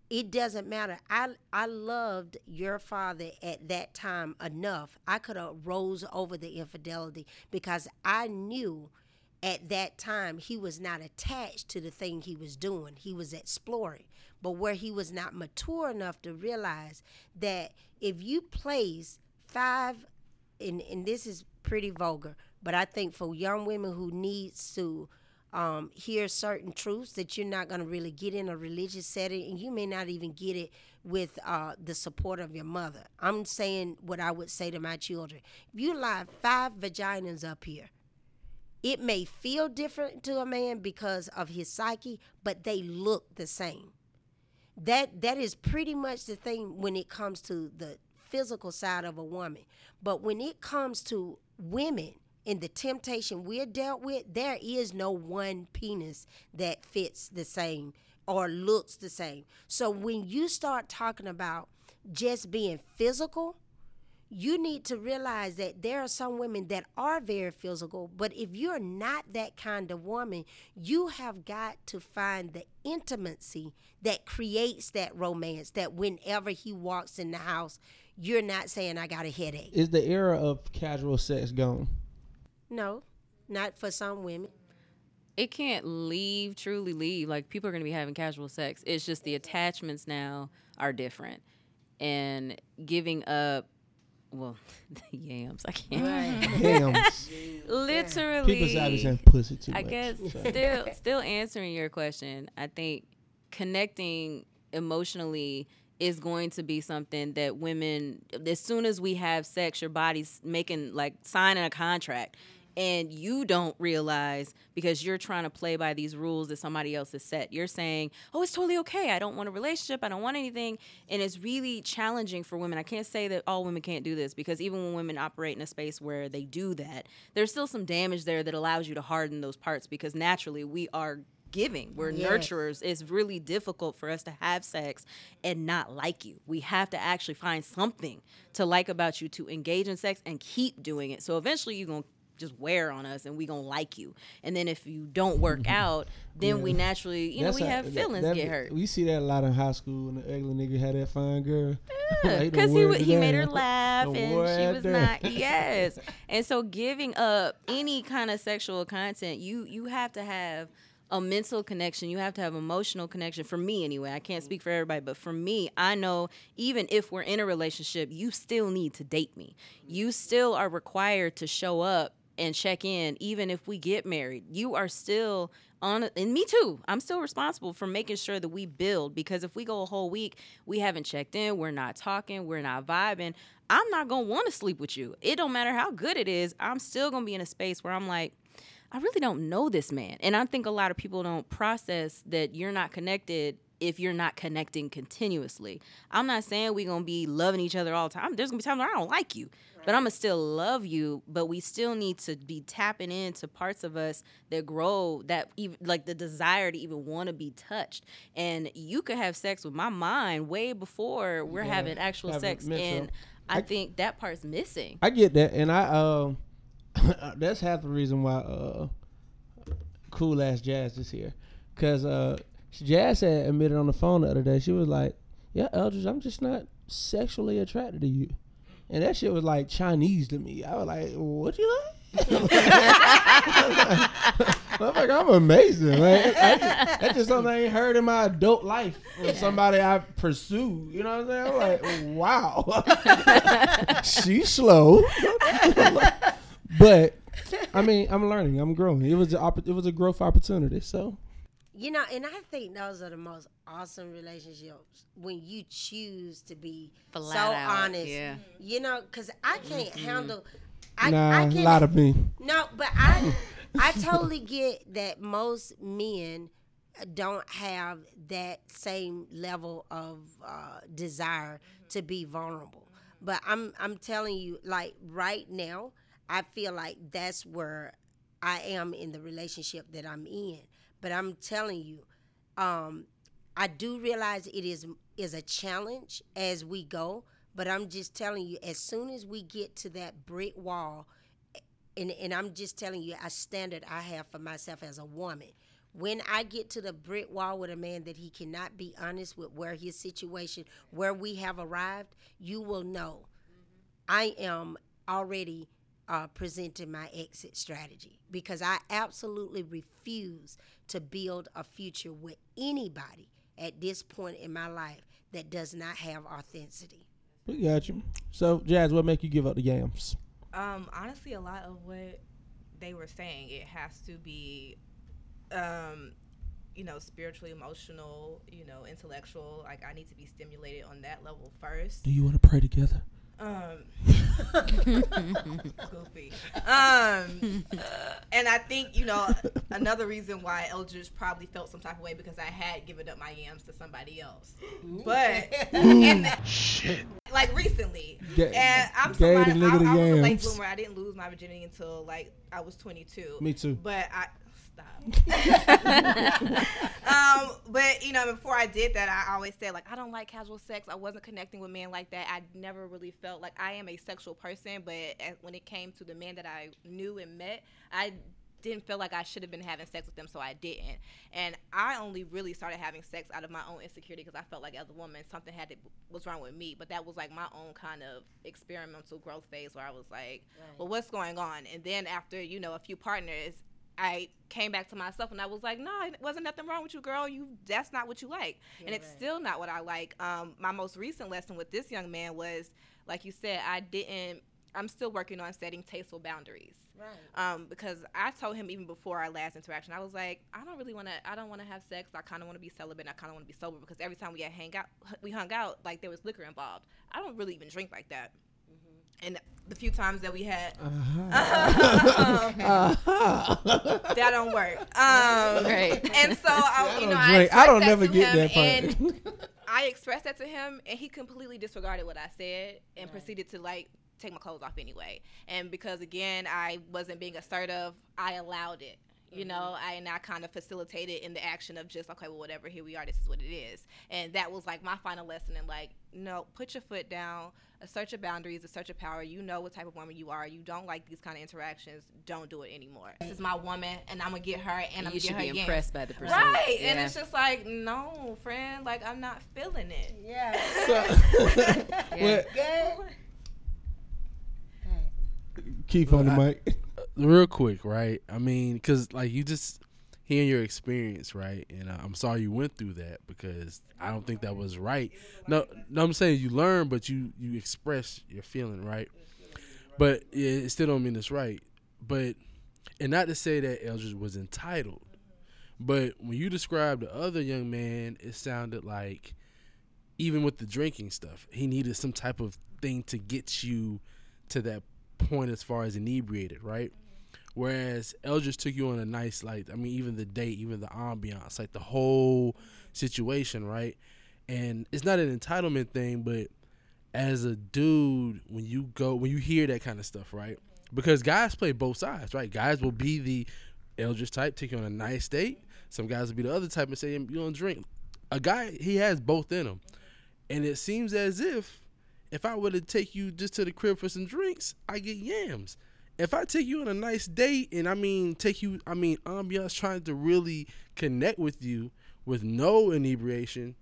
it doesn't matter. I I loved your father at that time enough. I could have rose over the infidelity because I knew at that time he was not attached to the thing he was doing. He was exploring. But where he was not mature enough to realize that if you place five and, and this is pretty vulgar, but I think for young women who needs to um, hear certain truths that you're not going to really get in a religious setting, and you may not even get it with uh, the support of your mother. I'm saying what I would say to my children: if you lie five vaginas up here, it may feel different to a man because of his psyche, but they look the same. That that is pretty much the thing when it comes to the physical side of a woman. But when it comes to women and the temptation we're dealt with there is no one penis that fits the same or looks the same. So when you start talking about just being physical you need to realize that there are some women that are very physical, but if you're not that kind of woman, you have got to find the intimacy that creates that romance. That whenever he walks in the house, you're not saying, I got a headache. Is the era of casual sex gone? No, not for some women. it can't leave truly leave like people are going to be having casual sex it's just the attachments now are different and giving up well the yams i can't. Yams. literally. People say I be saying pussy too i much. guess So- still still answering your question i think connecting emotionally is going to be something that women as soon as we have sex your body's making like signing a contract and you don't realize because you're trying to play by these rules that somebody else has set. You're saying, "Oh, it's totally okay. I don't want a relationship. I don't want anything." And it's really challenging for women. I can't say that all women can't do this because even when women operate in a space where they do that, there's still some damage there that allows you to harden those parts because naturally we are giving. We're Yes. nurturers. It's really difficult for us to have sex and not like you. We have to actually find something to like about you to engage in sex and keep doing it. So eventually you're going to just wear on us and we to like you. And then if you don't work mm-hmm. out, then we naturally, you know, we how- have feelings that get hurt. We see that a lot in high school, and the ugly nigga had that fine girl. Done because he he made her laugh and she was down. not yes and so giving up any kind of sexual content you you have to have a mental connection you have to have emotional connection for me anyway i can't speak for everybody but for me i know even if we're in a relationship you still need to date me you still are required to show up and check in even if we get married. You are still on and me too. I'm still responsible for making sure that we build because if we go a whole week we haven't checked in we're not talking we're not vibing i'm not gonna want to sleep with you. It don't matter how good it is i'm still gonna be in a space where i'm like I really don't know this man. And I think a lot of people don't process that you're not connected if you're not connecting continuously. I'm not saying we're to be loving each other all the time. There's to be times where I don't like you, but I'm to still love you. But we still need to be tapping into parts of us that grow, that even like the desire to even want to be touched. And you could have sex with my mind way before we're Yeah, having actual sex. And I, I- think that part's missing. I get that, and I um, that's half the reason why uh, cool ass Jazz is here, cause uh, Jazz had admitted on the phone the other day. She was like, "Yeah, Eldridge, I'm just not sexually attracted to you," and that shit was like Chinese to me. I was like, "What you like?" I'm like, I'm amazing. Like, just, that's just something I ain't heard in my adult life from somebody I pursue. You know what I'm saying? I'm like, wow, she's slow, but I mean, I'm learning. I'm growing. It was a, it was a growth opportunity. So You know, and I think those are the most awesome relationships when you choose to be Flat so out, honest. yeah. You know, because I can't handle. I, nah, I a can't, lot of me. No, but I I totally get that most men don't have that same level of uh, desire to be vulnerable. But I'm I'm telling you, like right now, I feel like that's where I am in the relationship that I'm in. But I'm telling you, um, I do realize it is is a challenge as we go. But I'm just telling you, as soon as we get to that brick wall, and, and I'm just telling you a standard I have for myself as a woman. When I get to the brick wall with a man that he cannot be honest with where his situation, where we have arrived, you will know I am already uh, presenting my exit strategy because I absolutely refuse to build a future with anybody at this point in my life that does not have authenticity. We got you. So, Jazz, what make you give up the yams? Um, honestly, a lot of what they were saying, it has to be, um, you know, spiritually, emotional, you know, intellectual. Like I need to be stimulated on that level first. Do you want to pray together? Um, goofy. Um, and I think you know another reason why Eldridge probably felt some type of way because I had given up my yams to somebody else. But and like recently, Ga- and I'm gave the somebody. I, I was a late bloomer. I didn't lose my virginity until like I was 22. Me too. But I stop. um, but you know, before I did that, I always said like I don't like casual sex. I wasn't connecting with men like that. I never really felt like I am a sexual person. But when it came to the men that I knew and met, I didn't feel like I should have been having sex with them, so I didn't. And I only really started having sex out of my own insecurity because I felt like as a woman something had to, was wrong with me. But that was like my own kind of experimental growth phase where I was like, well, what's going on? And then after you know a few partners, I came back to myself and I was like, no, it wasn't nothing wrong with you, girl. You that's not what you like, and it's still not what I like. Um, my most recent lesson with this young man was, like you said, I didn't. I'm still working on setting tasteful boundaries. Right. Um, because I told him even before our last interaction, I was like, I don't really want to. I don't want to have sex. I kind of want to be celibate. I kind of want to be sober because every time we had hang out, we hung out, like there was liquor involved. I don't really even drink like that. And the few times that we had, that don't work. Um, Right. And so I, you know, I. I don't expressed never to get him, that part. And I expressed that to him, and he completely disregarded what I said and proceeded to like take my clothes off anyway. And because again, I wasn't being assertive, I allowed it. You know, I and I kind of facilitated in the action of just okay, well, whatever. Here we are. This is what it is, and that was like my final lesson. And like, no, put your foot down. Assert your boundaries. Assert your power. You know what type of woman you are. You don't like these kind of interactions. Don't do it anymore. This is my woman, and I'm gonna get her, and I'm you gonna should get her be again. impressed by the pursuit. Right, and it's just like, no, friend, like I'm not feeling it. Yeah. Well, Good. Keith on the mic. Real quick, right? I mean, because like you just hearing your experience, right? And uh, I'm sorry you went through that because I don't think that was right. No, no, I'm saying you learn, but you you express your feeling, right? But yeah, it still don't mean it's right. But and not to say that Eldridge was entitled, but when you described the other young man, it sounded like even with the drinking stuff, he needed some type of thing to get you to that point as far as inebriated, right? Whereas Eldridge took you on a nice, like, I mean, even the date, even the ambiance, like the whole situation, right? And it's not an entitlement thing, but as a dude, when you go, when you hear that kind of stuff, right? Because guys play both sides, right? Guys will be the Eldridge type, take you on a nice date. Some guys will be the other type and say, you don't drink. A guy, he has both in him. And it seems as if if I were to take you just to the crib for some drinks, I get yams. If I take you on a nice date and I mean take you, I mean ambiance trying to really connect with you with no inebriation,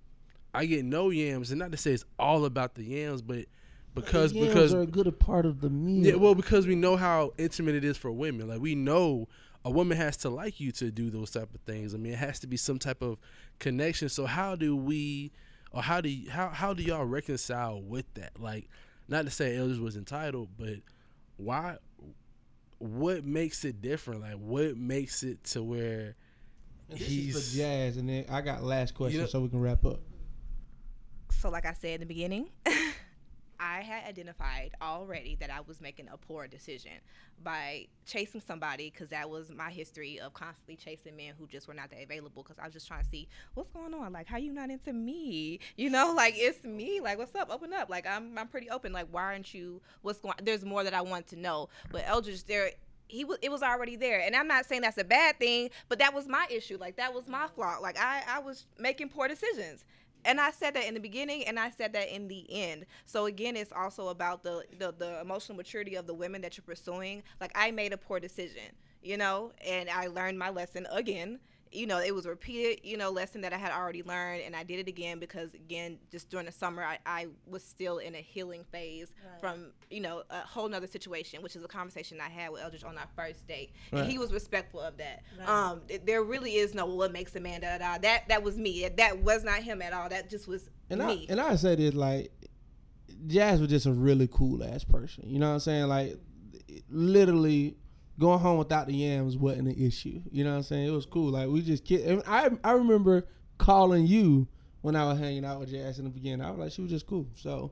I get no yams. And not to say it's all about the yams, but because Yams because are a good part of the meal. yeah, well, because we know how intimate it is for women. Like we know a a woman has to like you to do those type of things. I mean, it has to be some type of connection. So how do we, or how do you, how how do y'all reconcile with that? Like, not to say Eldridge was entitled, but why? What makes it different? Like, what makes it to where This is he's for Jazz, and then I got last question know- so we can wrap up. So, like I said in the beginning, I had identified already that I was making a poor decision by chasing somebody because that was my history of constantly chasing men who just were not that available because I was just trying to see what's going on. Like, how you not into me? You know, like it's me. Like, what's up? Open up. Like, I'm I'm pretty open. Like, why aren't you? What's going? There's more that I want to know. But Eldridge, there he was it was already there and i'm not saying that's a bad thing but that was my issue like that was my mm-hmm. flaw like i i was making poor decisions and i said that in the beginning and i said that in the end. So again it's also about the the, the emotional maturity of the women that you're pursuing. Like i made a poor decision you know and i learned my lesson again you know it was a repeated you know lesson that i had already learned and i did it again because again just during the summer i, I was still in a healing phase from you know a whole nother situation which is a conversation i had with eldridge on our first date and Right. he was respectful of that. Um th- there really is no what makes a man da da da. That that was me. That was not him at all. That just was And I me. and I say this like, Jazz was just a really cool ass person. You know what I'm saying? Like, literally going home without the yams wasn't an issue. You know what I'm saying? It was cool. Like we just kid. I I remember calling you when I was hanging out with Jazz in the beginning. I was like, she was just cool. So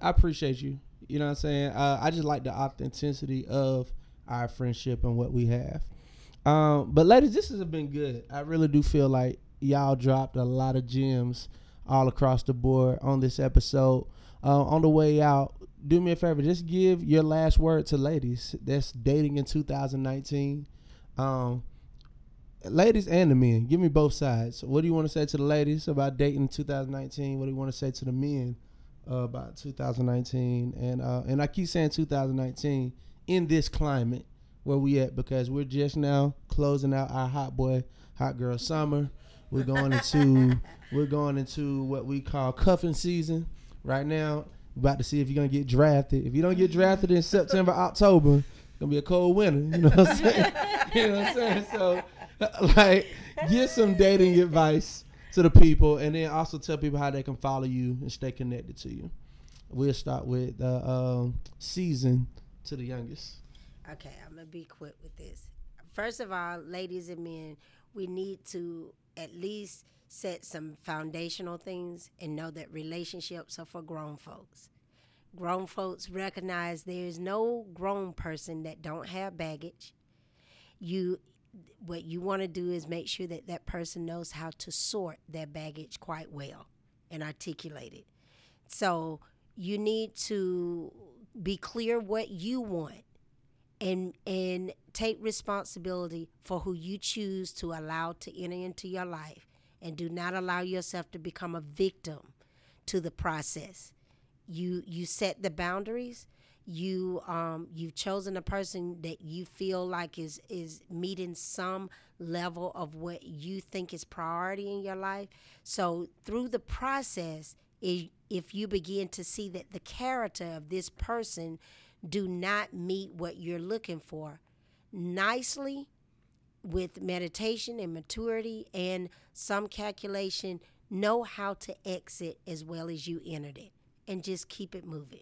I appreciate you. You know what I'm saying? Uh, I just like the authenticity of our friendship and what we have. Um, but ladies, this has been good. I really do feel like y'all dropped a lot of gems all across the board on this episode. Uh, on the way out, do me a favor, just give your last word to ladies that's dating in 2019. Um, ladies and the men, give me both sides. What do you want to say to the ladies about dating in 2019? What do you want to say to the men uh, about 2019? And uh, and I keep saying 2019 in this climate where we at because we're just now closing out our hot boy, hot girl summer. We're going into we're going into what we call cuffing season right now. About to see if you're gonna get drafted. If you don't get drafted in September, October, it's gonna be a cold winter. You know what I'm saying? you know what I'm saying? So, like, get some dating advice to the people, and then also tell people how they can follow you and stay connected to you. We'll start with the um, season to the youngest. Okay, I'm gonna be quick with this. First of all, ladies and men, we need to at least set some foundational things and know that relationships are for grown folks. Grown folks recognize there is no grown person that don't have baggage. You what you want to do is make sure that that person knows how to sort their baggage quite well and articulate it. So you need to be clear what you want and and take responsibility for who you choose to allow to enter into your life and do not allow yourself to become a victim to the process. You you set the boundaries. You um you've chosen a person that you feel like is is meeting some level of what you think is priority in your life. So through the process i- if you begin to see that the character of this person do not meet what you're looking for nicely with meditation and maturity and some calculation know how to exit as well as you entered it and just keep it moving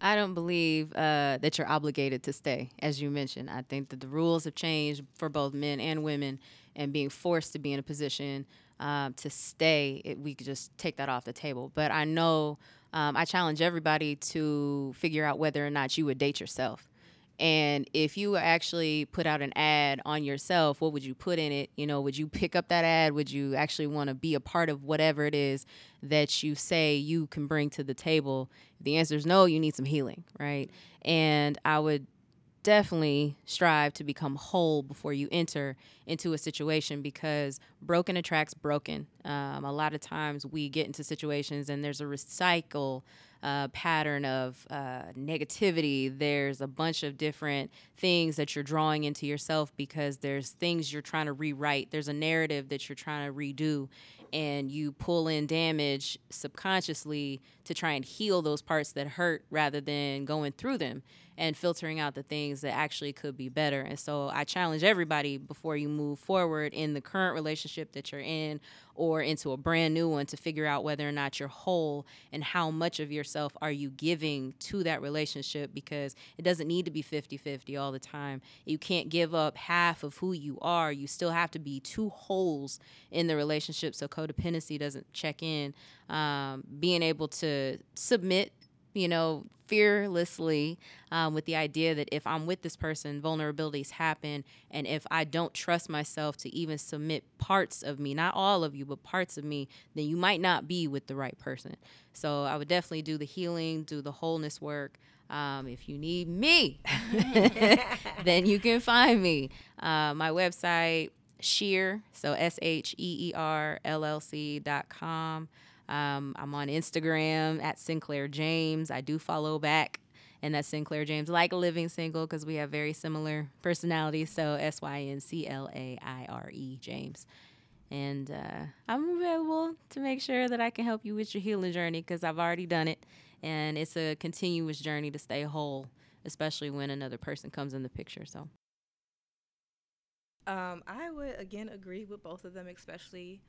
I don't believe uh, that you're obligated to stay, as you mentioned. I think that the rules have changed for both men and women, and being forced to be in a position um, to stay, it, we could just take that off the table. But I know um, I challenge everybody to figure out whether or not you would date yourself. And if you actually put out an ad on yourself, what would you put in it? You know, would you pick up that ad? Would you actually want to be a part of whatever it is that you say you can bring to the table? The answer is no, you need some healing, right? And I would definitely strive to become whole before you enter into a situation because broken attracts broken. Um, a lot of times we get into situations and there's a recycle uh, pattern of uh, negativity. There's a bunch of different things that you're drawing into yourself because there's things you're trying to rewrite. There's a narrative that you're trying to redo, and you pull in damage subconsciously to try and heal those parts that hurt rather than going through them. And filtering out the things that actually could be better. And so I challenge everybody before you move forward in the current relationship that you're in or into a brand new one to figure out whether or not you're whole and how much of yourself are you giving to that relationship because it doesn't need to be 50-50 all the time. You can't give up half of who you are. You still have to be two wholes in the relationship so codependency doesn't check in. Um, being able to submit you know, fearlessly um, with the idea that if I'm with this person, vulnerabilities happen. And if I don't trust myself to even submit parts of me, not all of you, but parts of me, then you might not be with the right person. So I would definitely do the healing, do the wholeness work. Um, if you need me, then you can find me. Uh, my website, Sheer, so S H E E R L L C dot com. Um, I'm on Instagram at Synclaire James. I do follow back, and that's Synclaire James, like living single, because we have very similar personalities. So S Y N C L A I R E James. And uh, I'm available to make sure that I can help you with your healing journey because I've already done it. And it's a continuous journey to stay whole, especially when another person comes in the picture. So. Um, I would again agree with both of them, especially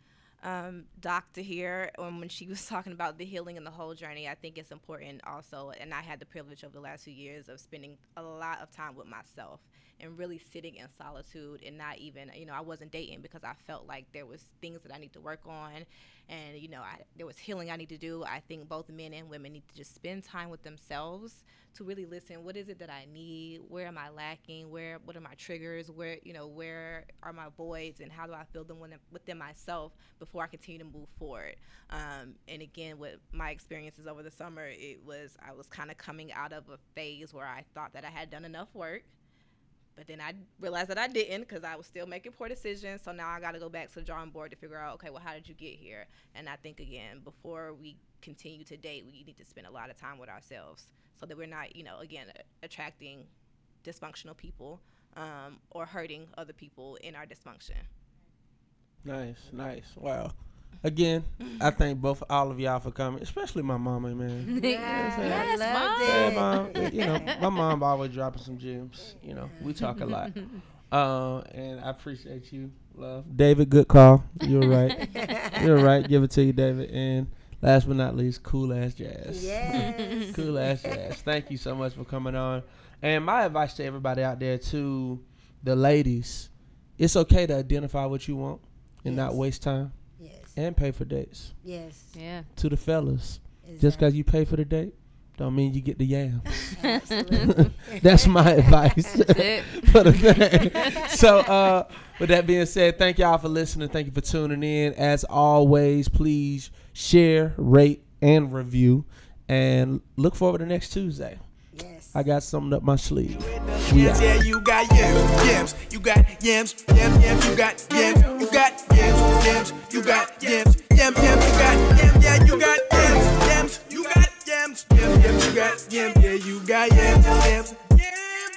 um, Doctor here um, when she was talking about the healing and the whole journey. I think it's important also, and I had the privilege over the last few years of spending a lot of time with myself and really sitting in solitude and not even, you know, I wasn't dating because I felt like there was things that I need to work on, and you know, I, there was healing I need to do. I think both men and women need to just spend time with themselves to really listen. What is it that I need? Where am I lacking? Where what are my triggers? Where you know where are my voids? And how do I fill them within, myself before I continue to move forward? Um, and again, with my experiences over the summer, it was I was kind of coming out of a phase where I thought that I had done enough work. But then I realized that I didn't because I was still making poor decisions. So now I got to go back to the drawing board to figure out, okay, well, how did you get here? And I think, again, before we continue to date, we need to spend a lot of time with ourselves so that we're not, you know, again, attracting dysfunctional people um, or hurting other people in our dysfunction. Nice, nice. Wow. Again, I thank both all of y'all for coming, especially my mama, man. Yes, mom. Yeah, mom. You know, my mom always dropping some gems. You know, we talk a lot. Uh, and I appreciate you, love. David, good call. You're right. You're right. Give it to you, David. And last but not least, cool ass jazz. Yes. cool ass jazz. Thank you so much for coming on. And my advice to everybody out there, to the ladies, it's okay to identify what you want and not waste time Yes. And pay for dates. Yes. Yeah. To the fellas, just because you pay for the date, don't mean you get the yams. Absolutely. That's my advice. That's it. for the thing. so, uh, with that being said, thank y'all for listening. Thank you for tuning in. As always, please share, rate, and review. And look forward to next Tuesday. I got something up my sleeve. Yams, out. yeah, you got yams, yams, you got yams, yams, yams, you got yams, you got yams, yams, you got yams, yam, yam, you got yam, yeah, you got yams, yams, you got yams, yam, yam, you got yam, yeah, you got yams, yams, yam,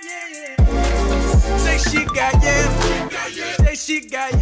yeah, yeah. Say she got yams, say she got